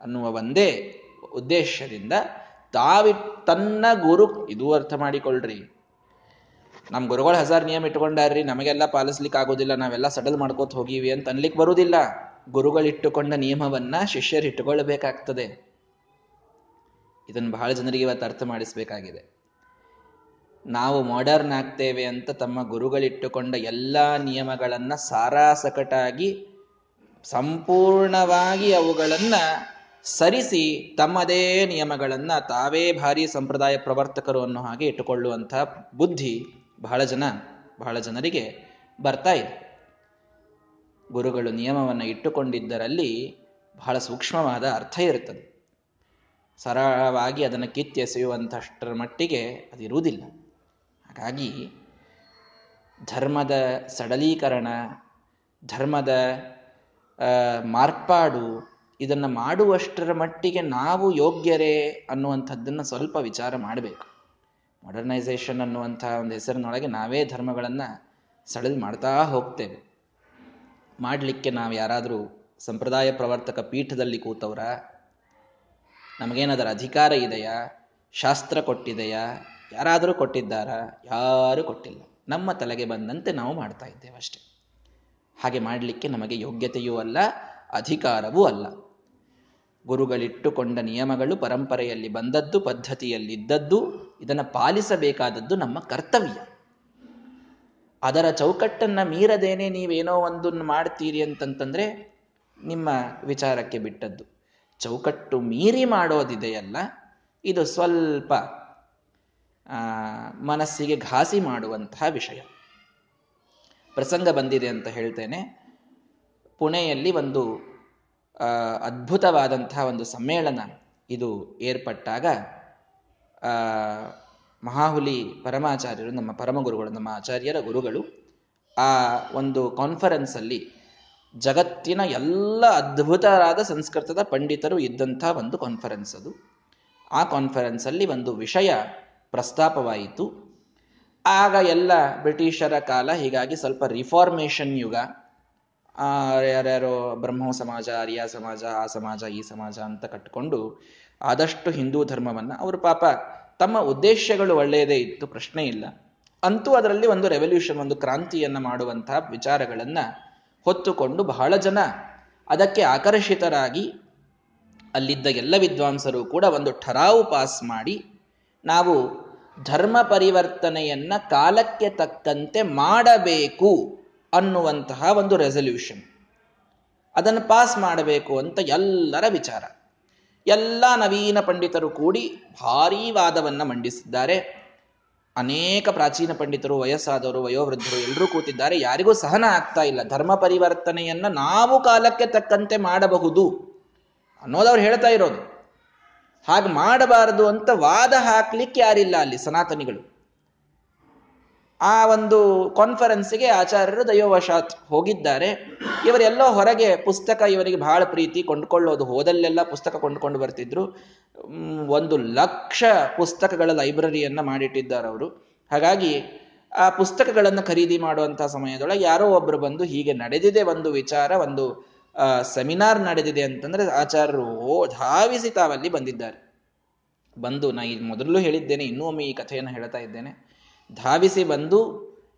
ಅನ್ನುವ ಒಂದೇ ಉದ್ದೇಶದಿಂದ ತಾವಿ ತನ್ನ ಗುರು, ಇದು ಅರ್ಥ ಮಾಡಿಕೊಳ್ಳ್ರಿ ನಮ್ಮ ಗುರುಗಳು ಹಜಾರ್ ನಿಯಮ ಇಟ್ಕೊಂಡಾರ್ರಿ, ನಮಗೆಲ್ಲ ಪಾಲಿಸ್ಲಿಕ್ಕೆ ಆಗೋದಿಲ್ಲ ನಾವೆಲ್ಲ ಸಡಲ್ ಮಾಡ್ಕೋತ ಹೋಗಿವಿ ಅಂತ ಅನ್ಲಿಕ್ಕೆ ಬರುವುದಿಲ್ಲ ಗುರುಗಳಿಟ್ಟುಕೊಂಡ ನಿಯಮವನ್ನ ಶಿಷ್ಯರು ಇಟ್ಟುಕೊಳ್ಳಬೇಕಾಗ್ತದೆ ಇದನ್ನು ಬಹಳ ಜನರಿಗೆ ಇವತ್ತು ಅರ್ಥ ಮಾಡಿಸ್ಬೇಕಾಗಿದೆ. ನಾವು ಮಾಡರ್ನ್ ಆಗ್ತೇವೆ ಅಂತ ತಮ್ಮ ಗುರುಗಳಿಟ್ಟುಕೊಂಡ ಎಲ್ಲ ನಿಯಮಗಳನ್ನ ಸಾರಾಸಕಟಾಗಿ ಸಂಪೂರ್ಣವಾಗಿ ಅವುಗಳನ್ನ ಸರಿಸಿ ತಮ್ಮದೇ ನಿಯಮಗಳನ್ನ ತಾವೇ ಭಾರಿ ಸಂಪ್ರದಾಯ ಪ್ರವರ್ತಕರು ಅನ್ನೋ ಹಾಗೆ ಇಟ್ಟುಕೊಳ್ಳುವಂತಹ ಬುದ್ಧಿ ಬಹಳ ಜನ, ಬಹಳ ಜನರಿಗೆ ಬರ್ತಾ ಇದೆ. ಗುರುಗಳು ನಿಯಮವನ್ನು ಇಟ್ಟುಕೊಂಡಿದ್ದರಲ್ಲಿ ಬಹಳ ಸೂಕ್ಷ್ಮವಾದ ಅರ್ಥ ಇರುತ್ತದೆ. ಸರಳವಾಗಿ ಅದನ್ನು ಕಿತ್ತೆಸೆಯುವಂಥಷ್ಟರ ಮಟ್ಟಿಗೆ ಅದಿರುವುದಿಲ್ಲ ಹಾಗಾಗಿ ಧರ್ಮದ ಸಡಲೀಕರಣ, ಧರ್ಮದ ಮಾರ್ಪಾಡು ಇದನ್ನು ಮಾಡುವಷ್ಟರ ಮಟ್ಟಿಗೆ ನಾವು ಯೋಗ್ಯರೇ ಅನ್ನುವಂಥದ್ದನ್ನು ಸ್ವಲ್ಪ ವಿಚಾರ ಮಾಡಬೇಕು. ಮಾಡರ್ನೈಸೇಷನ್ ಅನ್ನುವಂಥ ಒಂದು ಹೆಸರಿನೊಳಗೆ ನಾವೇ ಧರ್ಮಗಳನ್ನು ಸಡಲ್ ಮಾಡ್ತಾ ಹೋಗ್ತೇವೆ. ಮಾಡಲಿಕ್ಕೆ ನಾವು ಯಾರಾದರೂ ಸಂಪ್ರದಾಯ ಪ್ರವರ್ತಕ ಪೀಠದಲ್ಲಿ ಕೂತವ್ರ, ನಮಗೇನಾದರೂ ಅಧಿಕಾರ ಇದೆಯಾ? ಶಾಸ್ತ್ರ ಕೊಟ್ಟಿದೆಯಾ? ಯಾರಾದರೂ ಕೊಟ್ಟಿದ್ದಾರಾ? ಯಾರೂ ಕೊಟ್ಟಿಲ್ಲ. ನಮ್ಮ ತಲೆಗೆ ಬಂದಂತೆ ನಾವು ಮಾಡ್ತಾ ಇದ್ದೇವೆ ಅಷ್ಟೆ. ಹಾಗೆ ಮಾಡಲಿಕ್ಕೆ ನಮಗೆ ಯೋಗ್ಯತೆಯೂ ಅಲ್ಲ, ಅಧಿಕಾರವೂ ಅಲ್ಲ. ಗುರುಗಳಿಟ್ಟುಕೊಂಡ ನಿಯಮಗಳು ಪರಂಪರೆಯಲ್ಲಿ ಬಂದದ್ದು, ಪದ್ಧತಿಯಲ್ಲಿದ್ದದ್ದು ಇದನ್ನು ಪಾಲಿಸಬೇಕಾದದ್ದು ನಮ್ಮ ಕರ್ತವ್ಯ. ಅದರ ಚೌಕಟ್ಟನ್ನ ಮೀರದೇನೆ ನೀವೇನೋ ಒಂದನ್ನು ಮಾಡ್ತೀರಿ ಅಂತಂತಂದ್ರೆ ನಿಮ್ಮ ವಿಚಾರಕ್ಕೆ ಬಿಟ್ಟದ್ದು. ಚೌಕಟ್ಟು ಮೀರಿ ಮಾಡೋದಿದೆಯಲ್ಲ, ಇದು ಸ್ವಲ್ಪ ಮನಸ್ಸಿಗೆ ಘಾಸಿ ಮಾಡುವಂತಹ ವಿಷಯ. ಪ್ರಸಂಗ ಬಂದಿದೆ ಅಂತ ಹೇಳ್ತೇನೆ. ಪುಣೆಯಲ್ಲಿ ಒಂದು ಅದ್ಭುತವಾದಂತಹ ಒಂದು ಸಮ್ಮೇಳನ ಇದು ಏರ್ಪಟ್ಟಾಗ ಮಹಾಹುಲಿ ಪರಮಾಚಾರ್ಯರು, ನಮ್ಮ ಪರಮಗುರುಗಳು, ನಮ್ಮ ಆಚಾರ್ಯರ ಗುರುಗಳು ಆ ಒಂದು ಕಾನ್ಫರೆನ್ಸಲ್ಲಿ ಜಗತ್ತಿನ ಎಲ್ಲ ಅದ್ಭುತರಾದ ಸಂಸ್ಕೃತದ ಪಂಡಿತರು ಇದ್ದಂಥ ಒಂದು ಕಾನ್ಫರೆನ್ಸ್ ಅದು. ಆ ಕಾನ್ಫರೆನ್ಸಲ್ಲಿ ಒಂದು ವಿಷಯ ಪ್ರಸ್ತಾಪವಾಯಿತು. ಆಗ ಎಲ್ಲ ಬ್ರಿಟಿಷರ ಕಾಲ ಹೀಗಾಗಿ ಸ್ವಲ್ಪ ರಿಫಾರ್ಮೇಷನ್ ಯುಗ. ಯಾರ್ಯಾರೋ ಬ್ರಹ್ಮ ಸಮಾಜ ಆರ್ಯ ಸಮಾಜ, ಆ ಸಮಾಜ, ಈ ಸಮಾಜ ಅಂತ ಕಟ್ಕೊಂಡು ಆದಷ್ಟು ಹಿಂದೂ ಧರ್ಮವನ್ನ ಅವರು ಪಾಪ ತಮ್ಮ ಉದ್ದೇಶಗಳು ಒಳ್ಳೆಯದೇ ಇತ್ತು ಪ್ರಶ್ನೆ ಇಲ್ಲ. ಅಂತೂ ಅದರಲ್ಲಿ ಒಂದು ರೆವಲ್ಯೂಷನ್ ಒಂದು ಕ್ರಾಂತಿಯನ್ನ ಮಾಡುವಂತಹ ವಿಚಾರಗಳನ್ನ ಹೊತ್ತುಕೊಂಡು ಬಹಳ ಜನ ಅದಕ್ಕೆ ಆಕರ್ಷಿತರಾಗಿ ಅಲ್ಲಿದ್ದ ಎಲ್ಲ ವಿದ್ವಾಂಸರು ಕೂಡ ಒಂದು ಠರಾವು ಪಾಸ್ ಮಾಡಿ ನಾವು ಧರ್ಮ ಪರಿವರ್ತನೆಯನ್ನ ಕಾಲಕ್ಕೆ ತಕ್ಕಂತೆ ಮಾಡಬೇಕು ಅನ್ನುವಂತಹ ಒಂದು ರೆಸಲ್ಯೂಷನ್ ಅದನ್ನು ಪಾಸ್ ಮಾಡಬೇಕು ಅಂತ ಎಲ್ಲರ ವಿಚಾರ. ಎಲ್ಲ ನವೀನ ಪಂಡಿತರು ಕೂಡಿ ಭಾರೀ ವಾದವನ್ನು ಮಂಡಿಸಿದ್ದಾರೆ. ಅನೇಕ ಪ್ರಾಚೀನ ಪಂಡಿತರು, ವಯಸ್ಸಾದವರು, ವಯೋವೃದ್ಧರು ಎಲ್ಲರೂ ಕೂತಿದ್ದಾರೆ. ಯಾರಿಗೂ ಸಹನ ಆಗ್ತಾ ಇಲ್ಲ. ಧರ್ಮ ಪರಿವರ್ತನೆಯನ್ನು ನಾವು ಕಾಲಕ್ಕೆ ತಕ್ಕಂತೆ ಮಾಡಬಹುದು ಅನ್ನೋದವ್ರು ಹೇಳ್ತಾ ಇರೋದು. ಹಾಗೆ ಮಾಡಬಾರದು ಅಂತ ವಾದ ಹಾಕ್ಲಿಕ್ಕೆ ಯಾರಿಲ್ಲ ಅಲ್ಲಿ ಸನಾತನಿಗಳು. ಆ ಒಂದು ಕಾನ್ಫರೆನ್ಸ್ಗೆ ಆಚಾರ್ಯರು ದಯೋವಶಾತ್ ಹೋಗಿದ್ದಾರೆ. ಇವರೆಲ್ಲೋ ಹೊರಗೆ ಪುಸ್ತಕ ಇವರಿಗೆ ಬಹಳ ಪ್ರೀತಿ ಕೊಂಡ್ಕೊಳ್ಳೋದು, ಹೋದಲ್ಲೆಲ್ಲ ಪುಸ್ತಕ ಕೊಂಡ್ಕೊಂಡು ಬರ್ತಿದ್ರು. ಒಂದು ಲಕ್ಷ ಪುಸ್ತಕಗಳ ಲೈಬ್ರರಿಯನ್ನ ಮಾಡಿಟ್ಟಿದ್ದಾರೆ ಅವರು. ಹಾಗಾಗಿ ಆ ಪುಸ್ತಕಗಳನ್ನು ಖರೀದಿ ಮಾಡುವಂತಹ ಸಮಯದೊಳಗೆ ಯಾರೋ ಒಬ್ರು ಬಂದು ಹೀಗೆ ನಡೆದಿದೆ ಒಂದು ವಿಚಾರ, ಒಂದು ಸೆಮಿನಾರ್ ನಡೆದಿದೆ ಅಂತಂದ್ರೆ ಆಚಾರ್ಯರು ಧಾವಿಸಿ ತಾವಲ್ಲಿ ಬಂದಿದ್ದಾರೆ. ಬಂದು ನಾ ಮೊದಲು ಹೇಳಿದ್ದೇನೆ, ಇನ್ನೂ ಒಮ್ಮೆ ಈ ಕಥೆಯನ್ನು ಹೇಳ್ತಾ ಇದ್ದೇನೆ. ಧಾವಿಸಿ ಬಂದು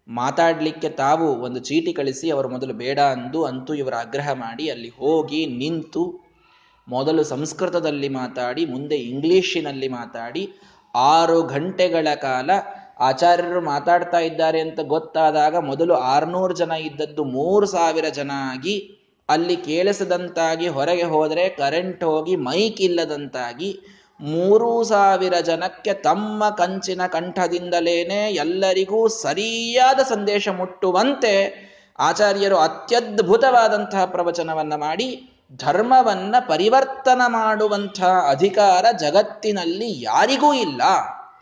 ಮಾತಾಡಲಿಕ್ಕೆ ತಾವು ಒಂದು ಚೀಟಿ ಕಳಿಸಿ, ಅವರು ಮೊದಲು ಬೇಡ ಅಂದು ಅಂತೂ ಇವರ ಆಗ್ರಹ ಮಾಡಿ, ಅಲ್ಲಿ ಹೋಗಿ ನಿಂತು ಮೊದಲು ಸಂಸ್ಕೃತದಲ್ಲಿ ಮಾತಾಡಿ, ಮುಂದೆ ಇಂಗ್ಲಿಶಿನಲ್ಲಿ ಮಾತಾಡಿ, ಆರು ಗಂಟೆಗಳ ಕಾಲ ಆಚಾರ್ಯರು ಮಾತಾಡ್ತಾ ಇದ್ದಾರೆ ಅಂತ ಗೊತ್ತಾದಾಗ ಮೊದಲು ಆರ್ನೂರು ಜನ ಇದ್ದದ್ದು ಮೂರು ಸಾವಿರ ಜನ ಆಗಿ, ಅಲ್ಲಿ ಕೇಳಿಸದಂತಾಗಿ, ಹೊರಗೆ ಹೋದರೆ ಕರೆಂಟ್ ಹೋಗಿ, ಮೈಕ್ ಇಲ್ಲದಂತಾಗಿ ಮೂರು ಸಾವಿರ ಜನಕ್ಕೆ ತಮ್ಮ ಕಂಚಿನ ಕಂಠದಿಂದಲೇನೆ ಎಲ್ಲರಿಗೂ ಸರಿಯಾದ ಸಂದೇಶ ಮುಟ್ಟುವಂತೆ ಆಚಾರ್ಯರು ಅತ್ಯದ್ಭುತವಾದಂತಹ ಪ್ರವಚನವನ್ನು ಮಾಡಿ ಧರ್ಮವನ್ನ ಪರಿವರ್ತನ ಮಾಡುವಂತಹ ಅಧಿಕಾರ ಜಗತ್ತಿನಲ್ಲಿ ಯಾರಿಗೂ ಇಲ್ಲ.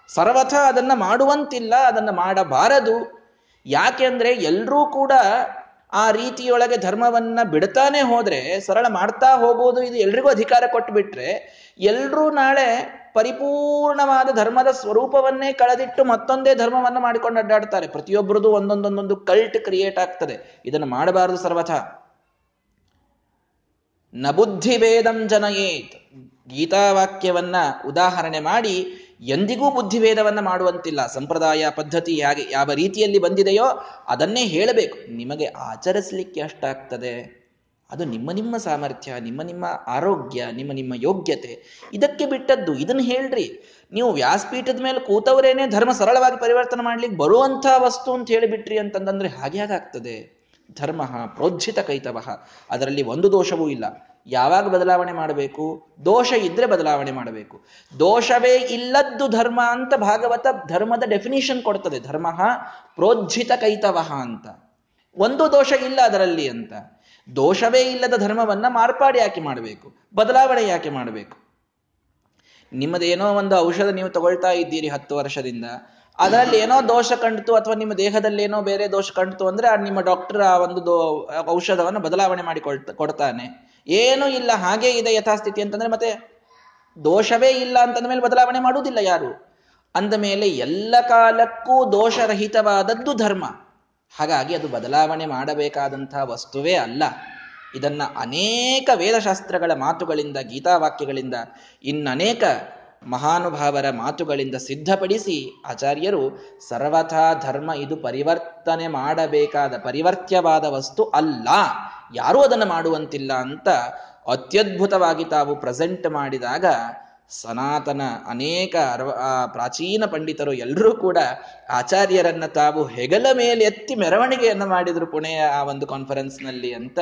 ಸರ್ವಥ ಅದನ್ನ ಮಾಡುವಂತಿಲ್ಲ, ಅದನ್ನ ಮಾಡಬಾರದು. ಯಾಕೆಂದ್ರೆ ಎಲ್ಲರೂ ಕೂಡ ಆ ರೀತಿಯೊಳಗೆ ಧರ್ಮವನ್ನ ಬಿಡ್ತಾನೆ ಹೋದ್ರೆ, ಸರಳ ಮಾಡ್ತಾ ಹೋಗೋದು ಇದು ಎಲ್ರಿಗೂ ಅಧಿಕಾರ ಕೊಟ್ಟು ಎಲ್ಲರೂ ನಾಳೆ ಪರಿಪೂರ್ಣವಾದ ಧರ್ಮದ ಸ್ವರೂಪವನ್ನೇ ಕಳೆದಿಟ್ಟು ಮತ್ತೊಂದೇ ಧರ್ಮವನ್ನು ಮಾಡಿಕೊಂಡು ಅಡ್ಡಾಡ್ತಾರೆ. ಪ್ರತಿಯೊಬ್ಬರದು ಒಂದೊಂದೊಂದೊಂದು ಕಲ್ಟ್ ಕ್ರಿಯೇಟ್ ಆಗ್ತದೆ. ಇದನ್ನು ಮಾಡಬಾರದು ಸರ್ವಥ. ನಬುದ್ಧಿ ವೇದಂ ಜನಯೇತ್. ಗೀತಾವಾಕ್ಯವನ್ನ ಉದಾಹರಣೆ ಮಾಡಿ ಎಂದಿಗೂ ಬುದ್ಧಿವೇದವನ್ನು ಮಾಡುವಂತಿಲ್ಲ. ಸಂಪ್ರದಾಯ ಪದ್ಧತಿ ಹೇಗೆ ಯಾವ ರೀತಿಯಲ್ಲಿ ಬಂದಿದೆಯೋ ಅದನ್ನೇ ಹೇಳಬೇಕು. ನಿಮಗೆ ಆಚರಿಸಲಿಕ್ಕೆ ಅಷ್ಟಾಗ್ತದೆ ಅದು ನಿಮ್ಮ ನಿಮ್ಮ ಸಾಮರ್ಥ್ಯ, ನಿಮ್ಮ ನಿಮ್ಮ ಆರೋಗ್ಯ, ನಿಮ್ಮ ನಿಮ್ಮ ಯೋಗ್ಯತೆ. ಇದಕ್ಕೆ ಬಿಟ್ಟದ್ದು ಇದನ್ನು ಹೇಳ್ರಿ. ನೀವು ವ್ಯಾಸಪೀಠದ ಮೇಲೆ ಕೂತವರೇನೆ ಧರ್ಮ ಸರಳವಾಗಿ ಪರಿವರ್ತನೆ ಮಾಡ್ಲಿಕ್ಕೆ ಬರುವಂಥ ವಸ್ತು ಅಂತ ಹೇಳಿಬಿಟ್ರಿ ಅಂತಂದ್ರೆ ಹಾಗೆ ಹಾಗಾಗ್ತದೆ. ಧರ್ಮ ಪ್ರೋಜ್ಜಿತ ಕೈತವ. ಅದರಲ್ಲಿ ಒಂದು ದೋಷವೂ ಇಲ್ಲ. ಯಾವಾಗ ಬದಲಾವಣೆ ಮಾಡಬೇಕು? ದೋಷ ಇದ್ರೆ ಬದಲಾವಣೆ ಮಾಡಬೇಕು. ದೋಷವೇ ಇಲ್ಲದ್ದು ಧರ್ಮ ಅಂತ ಭಾಗವತ ಧರ್ಮದ ಡೆಫಿನಿಷನ್ ಕೊಡ್ತದೆ. ಧರ್ಮ ಪ್ರೋಜ್ಜಿತ ಕೈತವಹ ಅಂತ. ಒಂದು ದೋಷ ಇಲ್ಲ ಅದರಲ್ಲಿ ಅಂತ. ದೋಷವೇ ಇಲ್ಲದ ಧರ್ಮವನ್ನ ಮಾರ್ಪಾಡು ಯಾಕೆ ಮಾಡಬೇಕು? ಬದಲಾವಣೆ ಯಾಕೆ ಮಾಡಬೇಕು? ನಿಮ್ಮದೇನೋ ಒಂದು ಔಷಧ ನೀವು ತಗೊಳ್ತಾ ಇದ್ದೀರಿ ಹತ್ತು ವರ್ಷದಿಂದ. ಅದರಲ್ಲಿ ಏನೋ ದೋಷ ಕಂಡಿತು ಅಥವಾ ನಿಮ್ಮ ದೇಹದಲ್ಲಿ ಏನೋ ಬೇರೆ ದೋಷ ಕಂಡಿತು ಅಂದ್ರೆ ನಿಮ್ಮ ಡಾಕ್ಟರ್ ಆ ಒಂದು ಔಷಧವನ್ನು ಬದಲಾವಣೆ ಮಾಡಿ ಕೊಡ್ತಾನೆ. ಏನೂ ಇಲ್ಲ, ಹಾಗೇ ಇದೆ ಯಥಾಸ್ಥಿತಿ ಅಂತಂದ್ರೆ ಮತ್ತೆ ದೋಷವೇ ಇಲ್ಲ ಅಂತಂದ ಮೇಲೆ ಬದಲಾವಣೆ ಮಾಡುವುದಿಲ್ಲ ಯಾರು? ಅಂದ ಮೇಲೆ ಎಲ್ಲ ಕಾಲಕ್ಕೂ ದೋಷರಹಿತವಾದದ್ದು ಧರ್ಮ. ಹಾಗಾಗಿ ಅದು ಬದಲಾವಣೆ ಮಾಡಬೇಕಾದಂತಹ ವಸ್ತುವೇ ಅಲ್ಲ. ಇದನ್ನ ಅನೇಕ ವೇದಶಾಸ್ತ್ರಗಳ ಮಾತುಗಳಿಂದ, ಗೀತಾವಾಕ್ಯಗಳಿಂದ, ಇನ್ನನೇಕ ಮಹಾನುಭಾವರ ಮಾತುಗಳಿಂದ ಸಿದ್ಧಪಡಿಸಿ ಆಚಾರ್ಯರು ಸರ್ವಥಾ ಧರ್ಮ ಇದು ಪರಿವರ್ತನೆ ಮಾಡಬೇಕಾದ ಪರಿವರ್ತ್ಯವಾದ ವಸ್ತು ಅಲ್ಲ. ಯಾರೂ ಅದನ್ನು ಮಾಡುವಂತಿಲ್ಲ ಅಂತ ಅತ್ಯದ್ಭುತವಾಗಿ ತಾವು ಪ್ರೆಸೆಂಟ್ ಮಾಡಿದಾಗ ಸನಾತನ ಅನೇಕ ಪ್ರಾಚೀನ ಪಂಡಿತರು ಎಲ್ಲರೂ ಕೂಡ ಆಚಾರ್ಯರನ್ನ ತಾವು ಹೆಗಲ ಮೇಲೆ ಎತ್ತಿ ಮೆರವಣಿಗೆಯನ್ನು ಮಾಡಿದ್ರು ಪುಣೆಯ ಆ ಒಂದು ಕಾನ್ಫರೆನ್ಸ್ನಲ್ಲಿ ಅಂತ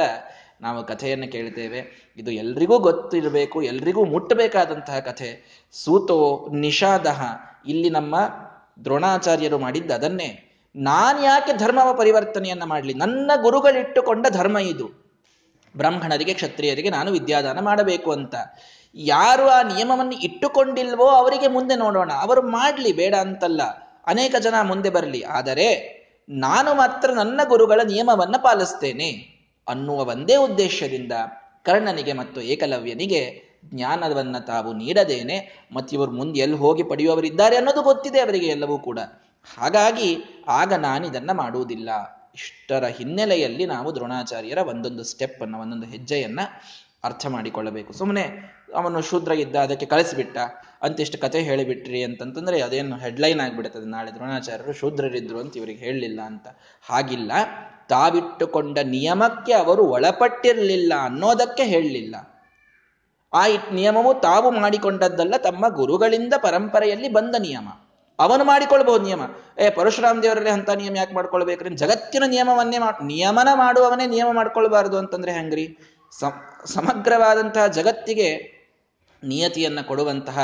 ನಾವು ಕಥೆಯನ್ನು ಕೇಳ್ತೇವೆ. ಇದು ಎಲ್ರಿಗೂ ಗೊತ್ತಿರಬೇಕು, ಎಲ್ರಿಗೂ ಮುಟ್ಟಬೇಕಾದಂತಹ ಕಥೆ. ಸೂತೋ ನಿಷಾದಹ ಇಲ್ಲಿ ನಮ್ಮ ದ್ರೋಣಾಚಾರ್ಯರು ಮಾಡಿದ್ದ ಅದನ್ನೇ. ನಾನು ಯಾಕೆ ಧರ್ಮವ ಪರಿವರ್ತನೆಯನ್ನ ಮಾಡಲಿ? ನನ್ನ ಗುರುಗಳಿಟ್ಟುಕೊಂಡ ಧರ್ಮ ಇದು. ಬ್ರಾಹ್ಮಣರಿಗೆ, ಕ್ಷತ್ರಿಯರಿಗೆ ನಾನು ವಿದ್ಯಾದಾನ ಮಾಡಬೇಕು ಅಂತ. ಯಾರು ಆ ನಿಯಮವನ್ನು ಇಟ್ಟುಕೊಂಡಿಲ್ವೋ ಅವರಿಗೆ ಮುಂದೆ ನೋಡೋಣ. ಅವರು ಮಾಡಲಿ, ಬೇಡ ಅಂತಲ್ಲ. ಅನೇಕ ಜನ ಮುಂದೆ ಬರಲಿ. ಆದರೆ ನಾನು ಮಾತ್ರ ನನ್ನ ಗುರುಗಳ ನಿಯಮವನ್ನು ಪಾಲಿಸ್ತೇನೆ ಅನ್ನುವ ಒಂದೇ ಉದ್ದೇಶದಿಂದ ಕರ್ಣನಿಗೆ ಮತ್ತು ಏಕಲವ್ಯನಿಗೆ ಜ್ಞಾನವನ್ನು ತಾವು ನೀಡದೇನೆ. ಮತ್ತು ಇವರು ಮುಂದೆ ಎಲ್ಲಿ ಹೋಗಿ ಪಡೆಯುವವರಿದ್ದಾರೆ ಅನ್ನೋದು ಗೊತ್ತಿದೆ ಅವರಿಗೆ ಎಲ್ಲವೂ ಕೂಡ. ಹಾಗಾಗಿ ಆಗ ನಾನು ಇದನ್ನು ಮಾಡುವುದಿಲ್ಲ. ಇಷ್ಟರ ಹಿನ್ನೆಲೆಯಲ್ಲಿ ನಾವು ದ್ರೋಣಾಚಾರ್ಯರ ಒಂದೊಂದು ಸ್ಟೆಪ್ ಅನ್ನ, ಒಂದೊಂದು ಹೆಜ್ಜೆಯನ್ನ ಅರ್ಥ ಮಾಡಿಕೊಳ್ಳಬೇಕು. ಸುಮ್ಮನೆ ಅವನು ಶೂದ್ರ ಇದ್ದ, ಅದಕ್ಕೆ ಕಳಿಸಿಬಿಟ್ಟ, ಅಂತಿಷ್ಟು ಕತೆ ಹೇಳಿಬಿಟ್ರಿ ಅಂತಂತಂದ್ರೆ ಅದೇನು ಹೆಡ್ಲೈನ್ ಆಗ್ಬಿಡುತ್ತದೆ. ನಾಳೆ ದ್ರೋಣಾಚಾರ್ಯರು ಶೂದ್ರರಿದ್ರು ಅಂತ ಇವರಿಗೆ ಹೇಳಲಿಲ್ಲ ಅಂತ. ಹಾಗಿಲ್ಲ. ತಾವಿಟ್ಟುಕೊಂಡ ನಿಯಮಕ್ಕೆ ಅವರು ಒಳಪಟ್ಟಿರಲಿಲ್ಲ ಅನ್ನೋದಕ್ಕೆ ಹೇಳಲಿಲ್ಲ ಆ ನಿಯಮವು ತಾವು ಮಾಡಿಕೊಂಡದ್ದಲ್ಲ, ತಮ್ಮ ಗುರುಗಳಿಂದ ಪರಂಪರೆಯಲ್ಲಿ ಬಂದ ನಿಯಮ. ಅವನು ಮಾಡಿಕೊಳ್ಬಹುದು ನಿಯಮ. ಏ, ಪರಶುರಾಮ್ ದೇವರಲ್ಲಿ ಅಂತ ನಿಯಮ ಯಾಕೆ ಮಾಡ್ಕೊಳ್ಬೇಕ್ರಿ ಜಗತ್ತಿನ ನಿಯಮವನ್ನೇ ನಿಯಮನ ಮಾಡುವವನೇ ನಿಯಮ ಮಾಡ್ಕೊಳ್ಬಾರ್ದು ಅಂತಂದ್ರೆ ಹೆಂಗ್ರಿ? ಸಮಗ್ರವಾದಂತಹ ಜಗತ್ತಿಗೆ ನಿಯತಿಯನ್ನ ಕೊಡುವಂತಹ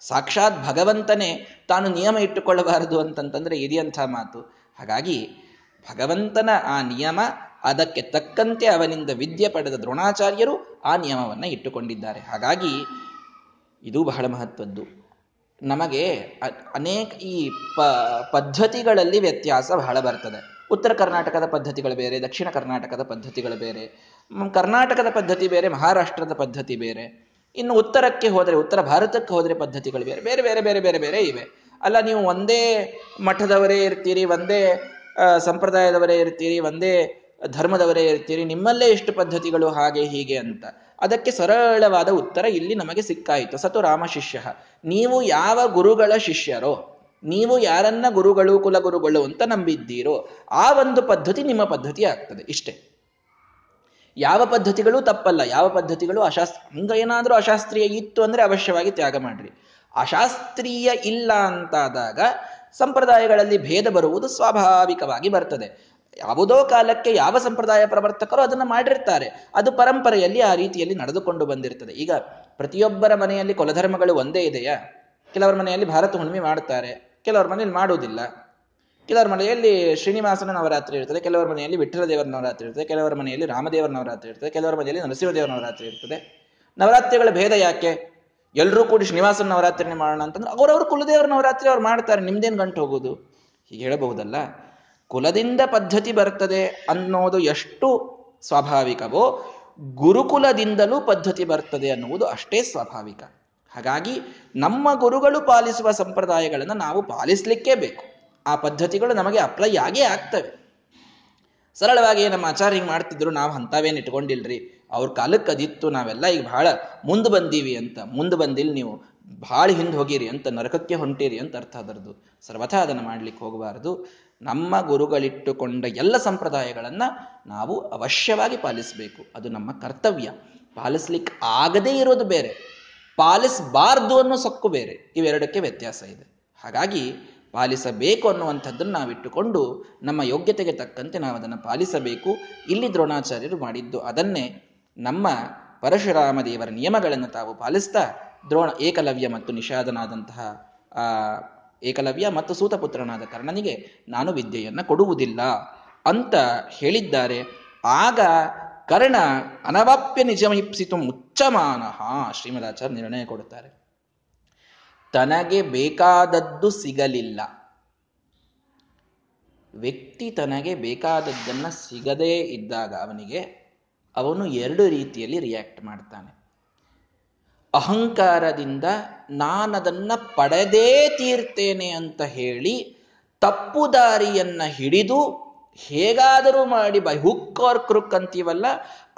ಸಾಕ್ಷಾತ್ ಭಗವಂತನೇ ತಾನು ನಿಯಮ ಇಟ್ಟುಕೊಳ್ಳಬಾರದು ಅಂತಂತಂದ್ರೆ ಇದೆಯಂಥ ಮಾತು. ಹಾಗಾಗಿ ಭಗವಂತನ ಆ ನಿಯಮ ಅದಕ್ಕೆ ತಕ್ಕಂತೆ ಅವನಿಂದ ವಿದ್ಯೆ ಪಡೆದ ದ್ರೋಣಾಚಾರ್ಯರು ಆ ನಿಯಮವನ್ನು ಇಟ್ಟುಕೊಂಡಿದ್ದಾರೆ. ಹಾಗಾಗಿ ಇದು ಬಹಳ ಮಹತ್ವದ್ದು. ನಮಗೆ ಅನೇಕ ಈ ಪದ್ಧತಿಗಳಲ್ಲಿ ವ್ಯತ್ಯಾಸ ಬಹಳ ಬರ್ತದೆ. ಉತ್ತರ ಕರ್ನಾಟಕದ ಪದ್ಧತಿಗಳು ಬೇರೆ, ದಕ್ಷಿಣ ಕರ್ನಾಟಕದ ಪದ್ಧತಿಗಳು ಬೇರೆ ಕರ್ನಾಟಕದ ಪದ್ಧತಿ ಬೇರೆ, ಮಹಾರಾಷ್ಟ್ರದ ಪದ್ಧತಿ ಬೇರೆ, ಇನ್ನು ಉತ್ತರಕ್ಕೆ ಹೋದರೆ, ಉತ್ತರ ಭಾರತಕ್ಕೆ ಹೋದರೆ ಪದ್ಧತಿಗಳು ಬೇರೆ ಬೇರೆ ಬೇರೆ ಬೇರೆ ಬೇರೆ ಬೇರೆ ಇವೆ. ಅಲ್ಲ, ನೀವು ಒಂದೇ ಮಠದವರೇ ಇರ್ತೀರಿ, ಒಂದೇ ಸಂಪ್ರದಾಯದವರೇ ಇರ್ತೀರಿ, ಒಂದೇ ಧರ್ಮದವರೇ ಇರ್ತೀರಿ, ನಿಮ್ಮಲ್ಲೇ ಇಷ್ಟು ಪದ್ಧತಿಗಳು ಹಾಗೆ ಹೀಗೆ ಅಂತ. ಅದಕ್ಕೆ ಸರಳವಾದ ಉತ್ತರ ಇಲ್ಲಿ ನಮಗೆ ಸಿಕ್ಕಾಯಿತು. ಸತು ರಾಮ ಶಿಷ್ಯ, ನೀವು ಯಾವ ಗುರುಗಳ ಶಿಷ್ಯರೋ, ನೀವು ಯಾರನ್ನ ಗುರುಗಳು, ಕುಲಗುರುಗಳು ಅಂತ ನಂಬಿದ್ದೀರೋ, ಆ ಒಂದು ಪದ್ಧತಿ ನಿಮ್ಮ ಪದ್ಧತಿ ಆಗ್ತದೆ. ಇಷ್ಟೇ. ಯಾವ ಪದ್ಧತಿಗಳು ತಪ್ಪಲ್ಲ. ಯಾವ ಪದ್ಧತಿಗಳು ಅಶಾಸ್ತ್ರ ಹಂಗ ಏನಾದರೂ ಅಶಾಸ್ತ್ರೀಯ ಇತ್ತು ಅಂದ್ರೆ ಅವಶ್ಯವಾಗಿ ತ್ಯಾಗ ಮಾಡ್ರಿ. ಅಶಾಸ್ತ್ರೀಯ ಇಲ್ಲ ಅಂತಾದಾಗ ಸಂಪ್ರದಾಯಗಳಲ್ಲಿ ಭೇದ ಬರುವುದು ಸ್ವಾಭಾವಿಕವಾಗಿ ಬರ್ತದೆ. ಯಾವುದೋ ಕಾಲಕ್ಕೆ ಯಾವ ಸಂಪ್ರದಾಯ ಪ್ರವರ್ತಕರು ಅದನ್ನು ಮಾಡಿರ್ತಾರೆ. ಅದು ಪರಂಪರೆಯಲ್ಲಿ ಆ ರೀತಿಯಲ್ಲಿ ನಡೆದುಕೊಂಡು ಬಂದಿರ್ತದೆ. ಈಗ ಪ್ರತಿಯೊಬ್ಬರ ಮನೆಯಲ್ಲಿ ಕುಲಧರ್ಮಗಳು ಒಂದೇ ಇದೆಯಾ? ಕೆಲವರ ಮನೆಯಲ್ಲಿ ಭಾರತ ಹುಣ್ಣಿಮೆ ಮಾಡುತ್ತಾರೆ ಕೆಲವರ ಮನೆಯಲ್ಲಿ ಮಾಡುವುದಿಲ್ಲ. ಕೆಲವರ ಮನೆಯಲ್ಲಿ ಶ್ರೀನಿವಾಸನ ನವರಾತ್ರಿ ಇರ್ತದೆ, ಕೆಲವರ ಮನೆಯಲ್ಲಿ ವಿಠ್ಠಲ ದೇವರ ನವರಾತ್ರಿ ಇರ್ತದೆ, ಕೆಲವರ ಮನೆಯಲ್ಲಿ ರಾಮದೇವರ ನವರಾತ್ರಿ ಇರ್ತದೆ, ಕೆಲವರ ಮನೆಯಲ್ಲಿ ನರಸಿಂಹದೇವರ ನವರಾತ್ರಿ ಇರ್ತದೆ. ನವರಾತ್ರಿಗಳ ಭೇದ ಯಾಕೆ? ಎಲ್ಲರೂ ಕೂಡಿ ಶ್ರೀನಿವಾಸನ ನವರಾತ್ರಿನೇ ಮಾಡೋಣ ಅಂತಂದ್ರೆ ಅವರವರು ಕುಲದೇವರ ನವರಾತ್ರಿ ಅವ್ರು ಮಾಡ್ತಾರೆ, ನಿಮ್ದೇನು ಗಂಟು ಹೋಗೋದು? ಹೀಗೆ ಹೇಳಬಹುದಲ್ಲ? ಕುಲದಿಂದ ಪದ್ಧತಿ ಬರ್ತದೆ ಅನ್ನೋದು ಎಷ್ಟು ಸ್ವಾಭಾವಿಕವೋ ಗುರುಕುಲದಿಂದಲೂ ಪದ್ಧತಿ ಬರ್ತದೆ ಅನ್ನುವುದು ಅಷ್ಟೇ ಸ್ವಾಭಾವಿಕ. ಹಾಗಾಗಿ ನಮ್ಮ ಗುರುಗಳು ಪಾಲಿಸುವ ಸಂಪ್ರದಾಯಗಳನ್ನು ನಾವು ಪಾಲಿಸಲಿಕ್ಕೇ ಬೇಕು. ಆ ಪದ್ಧತಿಗಳು ನಮಗೆ ಅಪ್ಲೈ ಆಗೇ ಆಗ್ತವೆ. ಸರಳವಾಗಿ ನಮ್ಮ ಆಚಾರ ಹಿಂಗೆ ಮಾಡ್ತಿದ್ರು, ನಾವು ಅಂಥವೇನು ಇಟ್ಕೊಂಡಿಲ್ರಿ? ಅವ್ರ ಕಾಲಕ್ಕೆ ಅದಿತ್ತು ನಾವೆಲ್ಲ ಈಗ ಬಹಳ ಮುಂದೆ ಬಂದೀವಿ ಅಂತ. ಮುಂದೆ ಬಂದಿಲ್ಲ ನೀವು ಭಾಳ ಹಿಂದೆ ಹೋಗಿರಿ ಅಂತ, ನರಕಕ್ಕೆ ಹೊಂಟಿರಿ ಅಂತ ಅರ್ಥ ಅದರದು. ಸರ್ವಥಾ ಅದನ್ನು ಮಾಡ್ಲಿಕ್ಕೆ ಹೋಗಬಾರದು. ನಮ್ಮ ಗುರುಗಳಿಟ್ಟುಕೊಂಡ ಎಲ್ಲ ಸಂಪ್ರದಾಯಗಳನ್ನ ನಾವು ಅವಶ್ಯವಾಗಿ ಪಾಲಿಸಬೇಕು. ಅದು ನಮ್ಮ ಕರ್ತವ್ಯ. ಪಾಲಿಸ್ಲಿಕ್ಕೆ ಆಗದೇ ಇರೋದು ಬೇರೆ. ಪಾಲಿಸಬಾರ್ದು ಅನ್ನೋ ಸೊಕ್ಕು ಬೇರೆ. ಇವೆರಡಕ್ಕೆ ವ್ಯತ್ಯಾಸ ಇದೆ. ಹಾಗಾಗಿ ಪಾಲಿಸಬೇಕು ಅನ್ನುವಂಥದ್ದನ್ನು ನಾವಿಟ್ಟುಕೊಂಡು ನಮ್ಮ ಯೋಗ್ಯತೆಗೆ ತಕ್ಕಂತೆ ನಾವು ಅದನ್ನು ಪಾಲಿಸಬೇಕು. ಇಲ್ಲಿ ದ್ರೋಣಾಚಾರ್ಯರು ಮಾಡಿದ್ದು ಅದನ್ನೇ. ನಮ್ಮ ಪರಶುರಾಮ ದೇವರ ನಿಯಮಗಳನ್ನು ತಾವು ಪಾಲಿಸ್ತಾ ದ್ರೋಣ ಏಕಲವ್ಯ ಮತ್ತು ನಿಷಾದನಾದಂತಹ ಏಕಲವ್ಯ ಮತ್ತು ಸೂತಪುತ್ರನಾದ ಕರ್ಣನಿಗೆ ನಾನು ವಿದ್ಯೆಯನ್ನು ಕೊಡುವುದಿಲ್ಲ ಅಂತ ಹೇಳಿದ್ದಾರೆ. ಆಗ ಕರ್ಣ ಅನವಾಪ್ಯ ನಿಜಮಿಪ್ಸಿತು ಮುಚ್ಚಮಾನಃ ಶ್ರೀಮದಾಚಾರ್ಯ ನಿರ್ಣಯ ಕೊಡುತ್ತಾರೆ. ತನಗೆ ಬೇಕಾದದ್ದು ಸಿಗಲಿಲ್ಲ. ವ್ಯಕ್ತಿ ತನಗೆ ಬೇಕಾದದ್ದನ್ನ ಸಿಗದೇ ಇದ್ದಾಗ ಅವನಿಗೆ ಅವನು ಎರಡು ರೀತಿಯಲ್ಲಿ ರಿಯಾಕ್ಟ್ ಮಾಡ್ತಾನೆ. ಅಹಂಕಾರದಿಂದ ನಾನದನ್ನ ಪಡೆದೇ ತೀರ್ತೇನೆ ಅಂತ ಹೇಳಿ ತಪ್ಪು ದಾರಿಯನ್ನ ಹಿಡಿದು ಹೇಗಾದರೂ ಮಾಡಿ ಬೈ ಹುಕ್ ಆರ್ ಕ್ರುಕ್ ಅಂತೀವಲ್ಲ,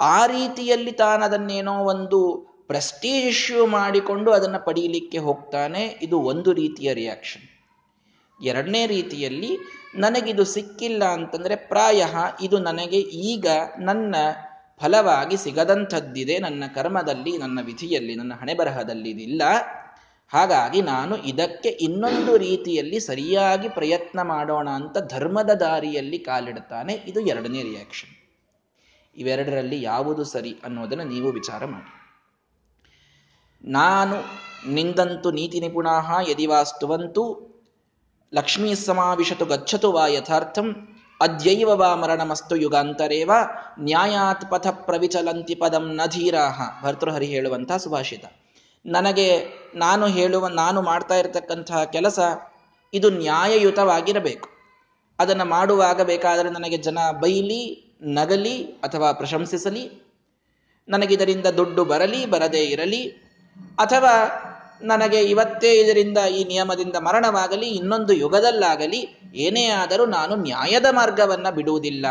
ಆ ರೀತಿಯಲ್ಲಿ ತಾನದನ್ನೇನೋ ಒಂದು ಪ್ರೆಸ್ಟೀಜ್ ಇಶ್ಯೂ ಮಾಡಿಕೊಂಡು ಅದನ್ನು ಪಡೀಲಿಕ್ಕೆ ಹೋಗ್ತಾನೆ. ಇದು ಒಂದು ರೀತಿಯ ರಿಯಾಕ್ಷನ್ ಎರಡನೇ ರೀತಿಯಲ್ಲಿ ನನಗಿದು ಸಿಕ್ಕಿಲ್ಲ ಅಂತಂದ್ರೆ ಪ್ರಾಯ ಇದು ನನಗೆ ಈಗ ನನ್ನ ಫಲವಾಗಿ ಸಿಗದಂಥದ್ದಿದೆ. ನನ್ನ ಕರ್ಮದಲ್ಲಿ, ನನ್ನ ವಿಧಿಯಲ್ಲಿ, ನನ್ನ ಹಣೆಬರಹದಲ್ಲಿ ಇದಿಲ್ಲ ಹಾಗಾಗಿ ನಾನು ಇದಕ್ಕೆ ಇನ್ನೊಂದು ರೀತಿಯಲ್ಲಿ ಸರಿಯಾಗಿ ಪ್ರಯತ್ನ ಮಾಡೋಣ ಅಂತ ಧರ್ಮದ ದಾರಿಯಲ್ಲಿ ಕಾಲಿಡ್ತಾನೆ ಇದು ಎರಡನೇ ರಿಯಾಕ್ಷನ್ ಇವೆರಡರಲ್ಲಿ ಯಾವುದು ಸರಿ ಅನ್ನೋದನ್ನು ನೀವು ವಿಚಾರ ಮಾಡಿ. ನಾನು ನಿಂದಂತು ನೀತಿ ನಿಪುಣಾಹ ಯದಿವಾಸ್ತುವಂತು ಲಕ್ಷ್ಮೀ ಸಮಾವಿಶತು ಗಚ್ಚತು ವಾ ಯಥಾರ್ಥಂ ಅದ್ಯೈವ ವಾ ಮರಣಮಸ್ತು ಯುಗಾಂತರೇವ ನ್ಯಾಯಾತ್ ಪಥ ಪ್ರವಿಚಲಂತಿ ಪದಂ ನ ಧೀರಾಹ. ಭರ್ತೃಹರಿ ಹೇಳುವಂತಹ ಸುಭಾಷಿತ. ನನಗೆ ನಾನು ಹೇಳುವ, ನಾನು ಮಾಡ್ತಾ ಇರತಕ್ಕಂತಹ ಕೆಲಸ ಇದು ನ್ಯಾಯಯುತವಾಗಿರಬೇಕು. ಅದನ್ನು ಮಾಡುವಾಗ ಬೇಕಾದರೆ ನನಗೆ ಜನ ಬೈಲಿ, ನಗಲಿ ಅಥವಾ ಪ್ರಶಂಸಿಸಲಿ, ನನಗಿದರಿಂದ ದುಡ್ಡು ಬರಲಿ, ಬರದೇ ಇರಲಿ, ಅಥವಾ ನನಗೆ ಇವತ್ತೇ ಇದರಿಂದ ಈ ನಿಯಮದಿಂದ ಮರಣವಾಗಲಿ, ಇನ್ನೊಂದು ಯುಗದಲ್ಲಾಗಲಿ, ಏನೇ ಆದರೂ ನಾನು ನ್ಯಾಯದ ಮಾರ್ಗವನ್ನು ಬಿಡುವುದಿಲ್ಲ.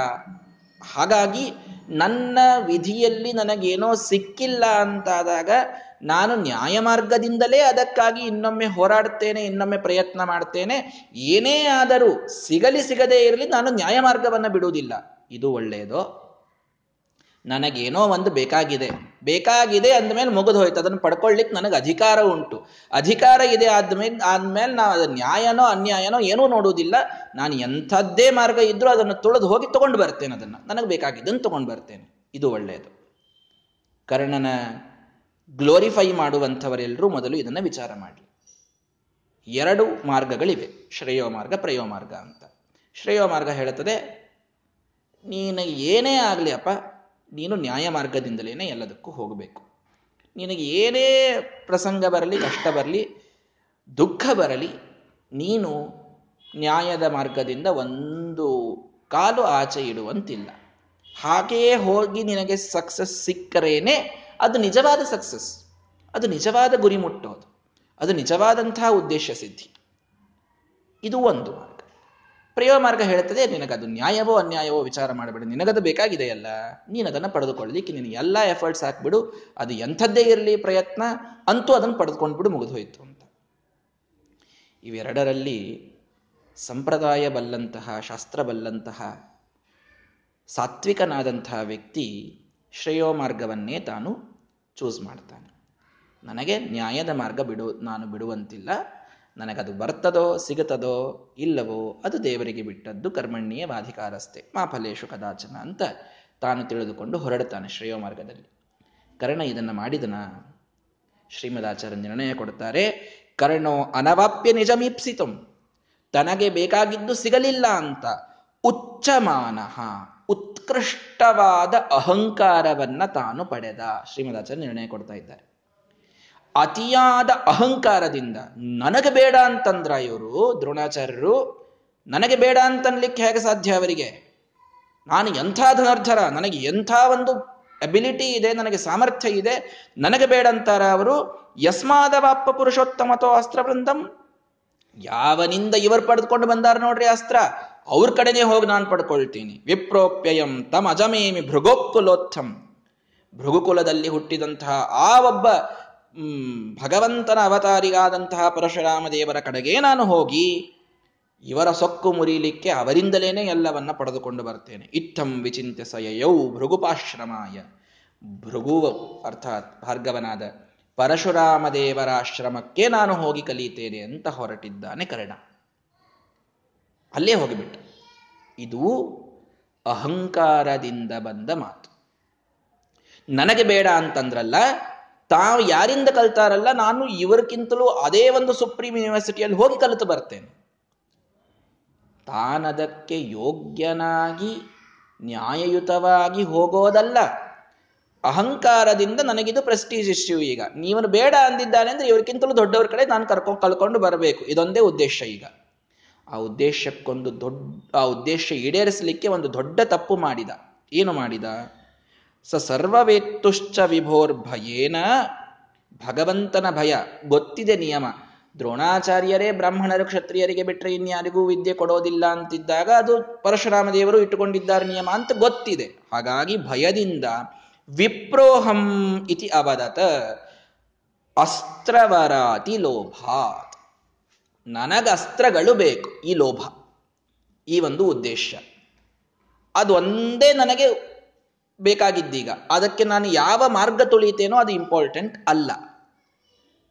ಹಾಗಾಗಿ ನನ್ನ ವಿಧಿಯಲ್ಲಿ ನನಗೇನೋ ಸಿಕ್ಕಿಲ್ಲ ಅಂತಾದಾಗ ನಾನು ನ್ಯಾಯ ಮಾರ್ಗದಿಂದಲೇ ಅದಕ್ಕಾಗಿ ಇನ್ನೊಮ್ಮೆ ಹೋರಾಡ್ತೇನೆ, ಇನ್ನೊಮ್ಮೆ ಪ್ರಯತ್ನ ಮಾಡ್ತೇನೆ. ಏನೇ ಆದರೂ ಸಿಗಲಿ ಸಿಗದೇ ಇರಲಿ ನಾನು ನ್ಯಾಯ ಮಾರ್ಗವನ್ನು ಬಿಡುವುದಿಲ್ಲ. ಇದು ಒಳ್ಳೆಯದೋ? ನನಗೇನೋ ಒಂದು ಬೇಕಾಗಿದೆ. ಬೇಕಾಗಿದೆ ಅಂದಮೇಲೆ ಮುಗಿದು ಹೋಯ್ತು. ಅದನ್ನು ಪಡ್ಕೊಳ್ಳಿಕ್ಕೆ ನನಗೆ ಅಧಿಕಾರ ಉಂಟು. ಅಧಿಕಾರ ಇದೆ ಆದ್ಮೇಲೆ ಆದ್ಮೇಲೆ ನಾ ಅದು ನ್ಯಾಯನೋ ಅನ್ಯಾಯನೋ ಏನೂ ನೋಡುವುದಿಲ್ಲ. ನಾನು ಎಂಥದ್ದೇ ಮಾರ್ಗ ಇದ್ರೂ ಅದನ್ನು ತುಳಿದು ಹೋಗಿ ತಗೊಂಡು ಬರ್ತೇನೆ ಅದನ್ನು. ನನಗೆ ಬೇಕಾಗಿದ್ದನ್ನು ತಗೊಂಡು ಬರ್ತೇನೆ. ಇದು ಒಳ್ಳೆಯದು. ಕರ್ಣನ ಗ್ಲೋರಿಫೈ ಮಾಡುವಂಥವರೆಲ್ಲರೂ ಮೊದಲು ಇದನ್ನು ವಿಚಾರ ಮಾಡಲಿ. ಎರಡು ಮಾರ್ಗಗಳಿವೆ. ಶ್ರೇಯೋ ಮಾರ್ಗ, ಪ್ರಯೋ ಮಾರ್ಗ ಅಂತ. ಶ್ರೇಯೋ ಮಾರ್ಗ ಹೇಳುತ್ತದೆ, ನೀನು ಏನೇ ಆಗಲಿ ಅಪ್ಪ ನೀನು ನ್ಯಾಯ ಮಾರ್ಗದಿಂದಲೇ ಎಲ್ಲದಕ್ಕೂ ಹೋಗಬೇಕು. ನಿನಗೆ ಏನೇ ಪ್ರಸಂಗ ಬರಲಿ, ಕಷ್ಟ ಬರಲಿ, ದುಃಖ ಬರಲಿ, ನೀನು ನ್ಯಾಯದ ಮಾರ್ಗದಿಂದ ಒಂದು ಕಾಲು ಆಚೆ ಇಡುವಂತಿಲ್ಲ. ಹಾಗೆಯೇ ಹೋಗಿ ನಿನಗೆ ಸಕ್ಸಸ್ ಸಿಕ್ಕರೇನೆ ಅದು ನಿಜವಾದ ಸಕ್ಸಸ್ ಅದು ನಿಜವಾದ ಗುರಿ ಮುಟ್ಟೋದು ಅದು ನಿಜವಾದಂತಹ ಉದ್ದೇಶ ಸಿದ್ಧಿ. ಇದು ಒಂದು. ಪ್ರಿಯ ಮಾರ್ಗ ಹೇಳುತ್ತದೆ ನಿನಗದು ನ್ಯಾಯವೋ ಅನ್ಯಾಯವೋ ವಿಚಾರ ಮಾಡಬೇಡಿ, ನಿನಗದು ಬೇಕಾಗಿದೆಯಲ್ಲ ನೀನು ಅದನ್ನು ಪಡೆದುಕೊಳ್ಳಲಿಕ್ಕೆ ನಿನಗೆ ಎಲ್ಲ ಎಫರ್ಟ್ಸ್ ಹಾಕ್ಬಿಡು, ಅದು ಎಂಥದ್ದೇ ಇರಲಿ ಪ್ರಯತ್ನ, ಅಂತೂ ಅದನ್ನು ಪಡೆದುಕೊಂಡ್ಬಿಡು ಮುಗಿದು ಹೋಯಿತು ಅಂತ. ಇವೆರಡರಲ್ಲಿ ಸಂಪ್ರದಾಯ ಬಲ್ಲಂತಹ, ಶಾಸ್ತ್ರ ಬಲ್ಲಂತಹ ಸಾತ್ವಿಕನಾದಂತಹ ವ್ಯಕ್ತಿ ಶ್ರೇಯೋ ಮಾರ್ಗವನ್ನೇ ತಾನು ಚೂಸ್ ಮಾಡ್ತಾನೆ. ನನಗೆ ನ್ಯಾಯದ ಮಾರ್ಗ ಬಿಡು, ನಾನು ಬಿಡುವಂತಿಲ್ಲ. ನನಗದು ಬರ್ತದೋ ಸಿಗುತ್ತದೋ ಇಲ್ಲವೋ, ಅದು ದೇವರಿಗೆ ಬಿಟ್ಟದ್ದು ಕರ್ಮಣ್ಣಿಯ ವಾಧಿಕಾರಸ್ತೆ. ಮಾಫಲೇಶು ಕದಾಚನ ಅಂತ ತಾನು ತಿಳಿದುಕೊಂಡು ಹೊರಡ್ತಾನೆ ಶ್ರೇಯೋ ಮಾರ್ಗದಲ್ಲಿ. ಕರ್ಣ ಇದನ್ನು ಮಾಡಿದನ? ಶ್ರೀಮದಾಚಾರ್ಯ ನಿರ್ಣಯ ಕೊಡ್ತಾರೆ, ಕರ್ಣೋ ಅನವಾಪ್ಯ ನಿಜಮೀಪ್ಸಿತು, ತನಗೆ ಬೇಕಾಗಿದ್ದು ಸಿಗಲಿಲ್ಲ ಅಂತ ಉಚ್ಚಮಾನಃ, ಉತ್ಕೃಷ್ಟವಾದ ಅಹಂಕಾರವನ್ನ ತಾನು ಪಡೆದ. ಶ್ರೀಮದಾಚಾರ್ಯ ನಿರ್ಣಯ ಕೊಡ್ತಾ ಇದ್ದಾರೆ. ಅತಿಯಾದ ಅಹಂಕಾರದಿಂದ ನನಗೆ ಬೇಡ ಅಂತಂದ್ರ ಇವರು ದ್ರೋಣಾಚಾರ್ಯರು, ನನಗೆ ಬೇಡ ಅಂತನ್ಲಿಕ್ಕೆ ಹೇಗೆ ಸಾಧ್ಯ ಅವರಿಗೆ? ನಾನು ಎಂಥ ಧನರ್ಧರ, ನನಗೆ ಎಂಥ ಒಂದು ಅಬಿಲಿಟಿ ಇದೆ, ನನಗೆ ಸಾಮರ್ಥ್ಯ ಇದೆ, ನನಗೆ ಬೇಡ ಅಂತಾರ ಅವರು ಯಸ್ಮಾದ ಬಾಪ ಪುರುಷೋತ್ತಮತೋ ಅಸ್ತ್ರವೃಂದಂ ಯಾವನಿಂದ ಇವರು ಪಡೆದುಕೊಂಡು ಬಂದಾರ ನೋಡ್ರಿ ಅಸ್ತ್ರ? ಅವ್ರ ಕಡೆನೇ ಹೋಗಿ ನಾನು ಪಡ್ಕೊಳ್ತೀನಿ. ವಿಪ್ರೋಪ್ಯಯಂ ತಮ್ ಅಜಮೇಮಿ ಭೃಗೋಕುಲೋತ್ಥಂ. ಭೃಗುಕುಲದಲ್ಲಿ ಹುಟ್ಟಿದಂತಹ ಆ ಒಬ್ಬ ಭಗವಂತನ ಅವತಾರಿಗಾದಂತಹ ಪರಶುರಾಮ ದೇವರ ಕಡೆಗೆ ನಾನು ಹೋಗಿ ಇವರ ಸೊಕ್ಕು ಮುರಿಲಿಕ್ಕೆ ಅವರಿಂದಲೇನೆ ಎಲ್ಲವನ್ನ ಪಡೆದುಕೊಂಡು ಬರ್ತೇನೆ. ಇತ್ತಂ ವಿಚಿಂತ್ಯ ಸಯಯೌ ಭೃಗುಪಾಶ್ರಮಾಯ. ಭೃಗು ಅರ್ಥಾತ್ ಭಾರ್ಗವನಾದ ಪರಶುರಾಮ ದೇವರ ಆಶ್ರಮಕ್ಕೆ ನಾನು ಹೋಗಿ ಕಲಿತೇನೆ ಅಂತ ಹೊರಟಿದ್ದಾನೆ ಕರ್ಣ. ಅಲ್ಲೇ ಹೋಗಿಬಿಟ್ಟ. ಇದು ಅಹಂಕಾರದಿಂದ ಬಂದ ಮಾತು. ನನಗೆ ಬೇಡ ಅಂತಂದ್ರಲ್ಲ ತಾವು ಯಾರಿಂದ ಕಲ್ತಾರಲ್ಲ, ನಾನು ಇವರಿಗಿಂತಲೂ ಅದೇ ಒಂದು ಸುಪ್ರೀಂ ಯೂನಿವರ್ಸಿಟಿಯಲ್ಲಿ ಹೋಗಿ ಕಲಿತು ಬರ್ತೇನೆ. ತಾನದಕ್ಕೆ ಯೋಗ್ಯನಾಗಿ, ನ್ಯಾಯಯುತವಾಗಿ ಹೋಗೋದಲ್ಲ. ಅಹಂಕಾರದಿಂದ ನನಗಿದು ಪ್ರೆಸ್ಟೀಜ್ ಇಶ್ಯೂ ಈಗ. ನೀವನು ಬೇಡ ಅಂದಿದ್ದಾನೆ ಅಂದ್ರೆ ಇವರಿಗಿಂತಲೂ ದೊಡ್ಡವ್ರ ಕಡೆ ನಾನು ಕರ್ಕೊಂಡು ಕಲ್ಕೊಂಡು ಬರಬೇಕು. ಇದೊಂದೇ ಉದ್ದೇಶ ಈಗ. ಆ ಉದ್ದೇಶಕ್ಕೊಂದು ದೊಡ್ಡ, ಆ ಉದ್ದೇಶ ಈಡೇರಿಸಲಿಕ್ಕೆ ಒಂದು ದೊಡ್ಡ ತಪ್ಪು ಮಾಡಿದ. ಏನು ಮಾಡಿದ? ಸ ಸರ್ವವೇತ್ತುಶ್ಚ ವಿಭೋರ್ಭಯೇನ ಭಗವಂತನ ಭಯ ಗೊತ್ತಿದೆ ನಿಯಮ. ದ್ರೋಣಾಚಾರ್ಯರೇ, ಬ್ರಾಹ್ಮಣರು, ಕ್ಷತ್ರಿಯರಿಗೆ ಬಿಟ್ಟರೆ ಇನ್ಯಾರಿಗೂ ವಿದ್ಯೆ ಕೊಡೋದಿಲ್ಲ ಅಂತಿದ್ದಾಗ ಅದು ಪರಶುರಾಮ ದೇವರು ಇಟ್ಟುಕೊಂಡಿದ್ದಾರೆ ನಿಯಮ ಅಂತ ಗೊತ್ತಿದೆ. ಹಾಗಾಗಿ ಭಯದಿಂದ ವಿಪ್ರೋಹಂ ಇತಿ ಅವದತ ಅಸ್ತ್ರವರಾತಿ ಲೋಭಾತ್. ನನಗಸ್ತ್ರಗಳು ಬೇಕು ಈ ಲೋಭ. ಈ ಒಂದು ಉದ್ದೇಶ. ಅದು ಒಂದೇ ನನಗೆ ಬೇಕಾಗಿದ್ದೀಗ. ಅದಕ್ಕೆ ನಾನು ಯಾವ ಮಾರ್ಗ ತುಳಿತೇನೋ ಅದು ಇಂಪಾರ್ಟೆಂಟ್ ಅಲ್ಲ.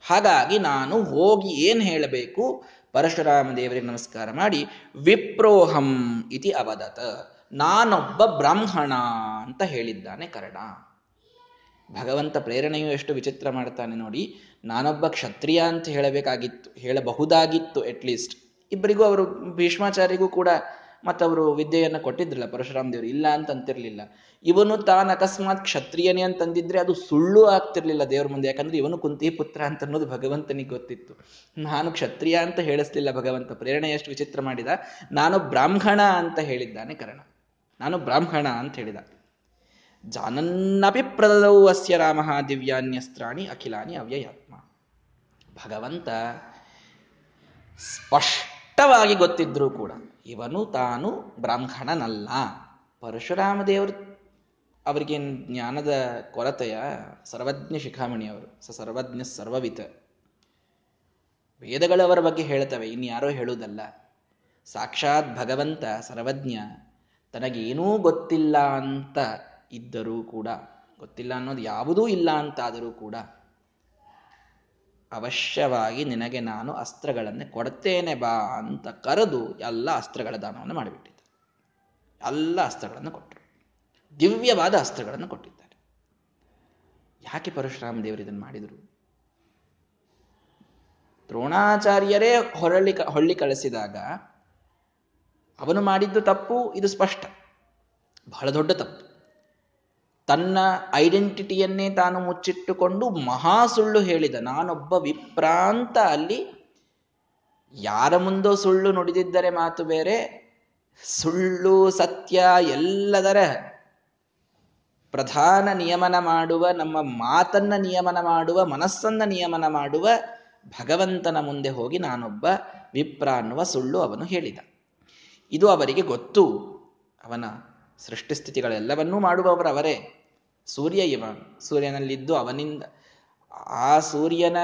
ಹಾಗಾಗಿ ನಾನು ಹೋಗಿ ಏನು ಹೇಳಬೇಕು? ಪರಶುರಾಮ ದೇವರಿಗೆ ನಮಸ್ಕಾರ ಮಾಡಿ, ವಿಪ್ರೋಹಂ ಇತಿ ಅವದತ. ನಾನೊಬ್ಬ ಬ್ರಾಹ್ಮಣ ಅಂತ ಹೇಳಿದ್ದಾನೆ ಕರ್ಣ. ಭಗವಂತ ಪ್ರೇರಣೆಯು ಎಷ್ಟು ವಿಚಿತ್ರ ಮಾಡ್ತಾನೆ ನೋಡಿ. ನಾನೊಬ್ಬ ಕ್ಷತ್ರಿಯ ಅಂತ ಹೇಳಬೇಕಾಗಿತ್ತು, ಹೇಳಬಹುದಾಗಿತ್ತು ಅಟ್ಲೀಸ್ಟ್ ಇಬ್ಬರಿಗೂ ಅವರು ಭೀಷ್ಮಾಚಾರ್ಯಗೂ ಕೂಡ ಮತ್ತವರು ವಿದ್ಯೆಯನ್ನು ಕೊಟ್ಟಿದ್ರಲ್ಲ ಪರಶುರಾಮ್ ದೇವರು ಇಲ್ಲ ಅಂತ ಅಂತಿರ್ಲಿಲ್ಲ ಇವನು ತಾನು ಅಕಸ್ಮಾತ್ ಕ್ಷತ್ರಿಯನೇ ಅಂತಂದಿದ್ರೆ ಅದು ಸುಳ್ಳು ಆಗ್ತಿರ್ಲಿಲ್ಲ ದೇವ್ರ ಮುಂದೆ. ಯಾಕಂದ್ರೆ ಇವನು ಕುಂತಿ ಪುತ್ರ ಅಂತ ಅನ್ನೋದು ಭಗವಂತನಿಗೆ ಗೊತ್ತಿತ್ತು. ನಾನು ಕ್ಷತ್ರಿಯ ಅಂತ ಹೇಳಿಸ್ಲಿಲ್ಲ ಭಗವಂತ, ಪ್ರೇರಣೆ ಎಷ್ಟು ವಿಚಿತ್ರ ಮಾಡಿದ. ನಾನು ಬ್ರಾಹ್ಮಣ ಅಂತ ಹೇಳಿದ್ದಾನೆ ಕರ್ಣ. ನಾನು ಬ್ರಾಹ್ಮಣ ಅಂತ ಹೇಳಿದ. ಜಾನನ್ನಪಿ ಪ್ರದದವು ಅಸ್ಯ ರಾಮ ದಿವ್ಯಾನ್ಯಸ್ತ್ರಾಣಿ ಅಖಿಲಾನಿ ಅವ್ಯಯಾತ್ಮ. ಭಗವಂತ ಸ್ಪಷ್ಟವಾಗಿ ಗೊತ್ತಿದ್ರೂ ಕೂಡ ಇವನು ತಾನು ಬ್ರಾಹ್ಮಣನಲ್ಲ. ಪರಶುರಾಮ ದೇವರು ಅವರಿಗೆ ಜ್ಞಾನದ ಕೊರತೆಯ ಸರ್ವಜ್ಞ ಶಿಖಾಮಣಿ ಅವರು, ಸ ಸರ್ವಜ್ಞ ಸರ್ವವಿತ. ವೇದಗಳವರ ಬಗ್ಗೆ ಹೇಳ್ತವೆ ಇನ್ಯಾರೋ ಹೇಳುವುದಲ್ಲ. ಸಾಕ್ಷಾತ್ ಭಗವಂತ ಸರ್ವಜ್ಞ, ತನಗೇನೂ ಗೊತ್ತಿಲ್ಲ ಅಂತ ಇದ್ದರೂ ಕೂಡ, ಗೊತ್ತಿಲ್ಲ ಅನ್ನೋದು ಯಾವುದೂ ಇಲ್ಲ ಅಂತಾದರೂ ಕೂಡ ಅವಶ್ಯವಾಗಿ ನಿನಗೆ ನಾನು ಅಸ್ತ್ರಗಳನ್ನು ಕೊಡ್ತೇನೆ ಬಾ ಅಂತ ಕರೆದು ಎಲ್ಲ ಅಸ್ತ್ರಗಳ ದಾನವನ್ನು ಮಾಡಿಬಿಟ್ಟಿದ್ದ. ಎಲ್ಲ ಅಸ್ತ್ರಗಳನ್ನು ಕೊಟ್ಟರು. ದಿವ್ಯವಾದ ಅಸ್ತ್ರಗಳನ್ನು ಕೊಟ್ಟಿದ್ದಾರೆ. ಯಾಕೆ ಪರಶುರಾಮ ದೇವರು ಇದನ್ನು ಮಾಡಿದರು? ದ್ರೋಣಾಚಾರ್ಯರೇ ಹೊರಳಿ ಹೊಳ್ಳಿ ಕಳಿಸಿದಾಗ ಅವನು ಮಾಡಿದ್ದು ತಪ್ಪು, ಇದು ಸ್ಪಷ್ಟ. ಬಹಳ ದೊಡ್ಡ ತಪ್ಪು. ತನ್ನ ಐಡೆಂಟಿಟಿಯನ್ನೇ ತಾನು ಮುಚ್ಚಿಟ್ಟುಕೊಂಡು ಮಹಾ ಸುಳ್ಳು ಹೇಳಿದ. ನಾನೊಬ್ಬ ವಿಪ್ರಾಂತ ಅಲ್ಲಿ ಯಾರ ಮುಂದೋ ಸುಳ್ಳು ನುಡಿದಿದ್ದರೆ ಮಾತು ಬೇರೆ, ಸುಳ್ಳು, ಸತ್ಯ ಎಲ್ಲದರ ಪ್ರಧಾನ ನಿಯಮನ ಮಾಡುವ, ನಮ್ಮ ಮಾತನ್ನ ನಿಯಮನ ಮಾಡುವ, ಮನಸ್ಸನ್ನ ನಿಯಮನ ಮಾಡುವ ಭಗವಂತನ ಮುಂದೆ ಹೋಗಿ ನಾನೊಬ್ಬ ವಿಪ್ರ ಅನ್ನುವ ಸುಳ್ಳು ಅವನು ಹೇಳಿದ. ಇದು ಅವರಿಗೆ ಗೊತ್ತು. ಅವನ ಸೃಷ್ಟಿಸ್ಥಿತಿಗಳೆಲ್ಲವನ್ನೂ ಮಾಡುವವರು ಅವರೇ ಸೂರ್ಯ ಇವ ಸೂರ್ಯನಲ್ಲಿದ್ದು ಅವನಿಂದ ಆ ಸೂರ್ಯನ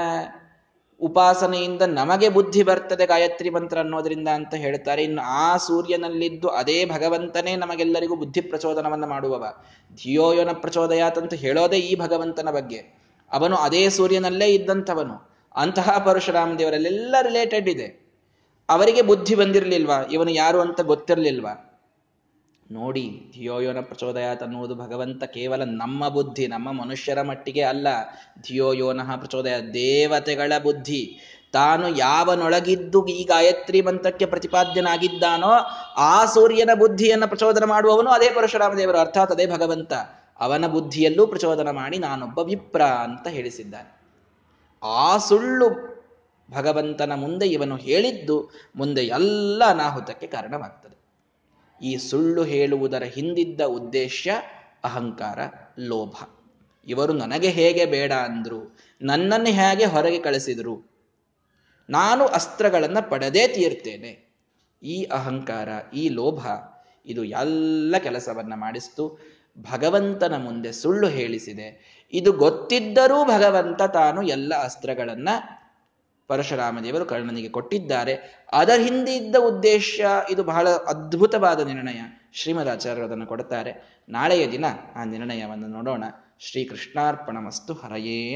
ಉಪಾಸನೆಯಿಂದ ನಮಗೆ ಬುದ್ಧಿ ಬರ್ತದೆ ಗಾಯತ್ರಿ ಮಂತ್ರ ಅನ್ನೋದರಿಂದ ಅಂತ ಹೇಳ್ತಾರೆ. ಇನ್ನು ಆ ಸೂರ್ಯನಲ್ಲಿದ್ದು ಅದೇ ಭಗವಂತನೇ ನಮಗೆಲ್ಲರಿಗೂ ಬುದ್ಧಿ ಪ್ರಚೋದನವನ್ನು ಮಾಡುವವ. ಧಿಯೋಯೋನ ಪ್ರಚೋದಯಾತಂತ ಹೇಳೋದೇ ಈ ಭಗವಂತನ ಬಗ್ಗೆ. ಅವನು ಅದೇ ಸೂರ್ಯನಲ್ಲೇ ಇದ್ದಂಥವನು. ಅಂತಹ ಪರಶುರಾಮ ದೇವರಲ್ಲೆಲ್ಲ ರಿಲೇಟೆಡ್ ಇದೆ. ಅವರಿಗೆ ಬುದ್ಧಿ ಬಂದಿರಲಿಲ್ವಾ? ಇವನು ಯಾರು ಅಂತ ಗೊತ್ತಿರಲಿಲ್ವಾ? ನೋಡಿ, ಧಿಯೋಯೋನ ಪ್ರಚೋದಯಾತ್ ಅನ್ನುವುದು ಭಗವಂತ ಕೇವಲ ನಮ್ಮ ಬುದ್ಧಿ, ನಮ್ಮ ಮನುಷ್ಯರ ಮಟ್ಟಿಗೆ ಅಲ್ಲ. ಧಿಯೋಯೋನಃ ಪ್ರಚೋದಯ ದೇವತೆಗಳ ಬುದ್ಧಿ. ತಾನು ಯಾವನೊಳಗಿದ್ದು ಈ ಗಾಯತ್ರಿ ಮಂತ್ರಕ್ಕೆ ಪ್ರತಿಪಾದ್ಯನಾಗಿದ್ದಾನೋ, ಆ ಸೂರ್ಯನ ಬುದ್ಧಿಯನ್ನು ಪ್ರಚೋದನ ಮಾಡುವವನು ಅದೇ ಪರಶುರಾಮ ದೇವರು ಅರ್ಥಾತ್ ಅದೇ ಭಗವಂತ. ಅವನ ಬುದ್ಧಿಯಲ್ಲೂ ಪ್ರಚೋದನ ಮಾಡಿ ನಾನೊಬ್ಬ ವಿಪ್ರ ಅಂತ ಹೇಳಿಸಿದ್ದಾನೆ. ಆ ಸುಳ್ಳು ಭಗವಂತನ ಮುಂದೆ ಇವನು ಹೇಳಿದ್ದು ಮುಂದೆ ಎಲ್ಲ ಅನಾಹುತಕ್ಕೆ ಕಾರಣವಾಗ್ತದೆ. ಈ ಸುಳ್ಳು ಹೇಳುವುದರ ಹಿಂದಿದ್ದ ಉದ್ದೇಶ ಅಹಂಕಾರ, ಲೋಭ. ಇವರು ನನಗೆ ಹೇಗೆ ಬೇಡ ಅಂದ್ರು, ನನ್ನನ್ನು ಹೇಗೆ ಹೊರಗೆ ಕಳಿಸಿದರು, ನಾನು ಅಸ್ತ್ರಗಳನ್ನು ಪಡೆದೇ ತೀರ್ತೇನೆ. ಈ ಅಹಂಕಾರ, ಈ ಲೋಭ, ಇದು ಎಲ್ಲ ಕೆಲಸವನ್ನು ಮಾಡಿಸ್ತು, ಭಗವಂತನ ಮುಂದೆ ಸುಳ್ಳು ಹೇಳಿಸಿದೆ. ಇದು ಗೊತ್ತಿದ್ದರೂ ಭಗವಂತ ತಾನು ಎಲ್ಲ ಅಸ್ತ್ರಗಳನ್ನ ಪರಶುರಾಮ ದೇವರು ಕರ್ಣನಿಗೆ ಕೊಟ್ಟಿದ್ದಾರೆ. ಅದರ ಹಿಂದೆ ಇದ್ದ ಉದ್ದೇಶ ಇದು ಬಹಳ ಅದ್ಭುತವಾದ ನಿರ್ಣಯ. ಶ್ರೀಮದ್ ಆಚಾರ್ಯರು ಅದನ್ನು ಕೊಡುತ್ತಾರೆ ನಾಳೆಯ ದಿನ ಆ ನಿರ್ಣಯವನ್ನು ನೋಡೋಣ. ಶ್ರೀ ಕೃಷ್ಣಾರ್ಪಣ ಮಸ್ತು ಹರಯೇ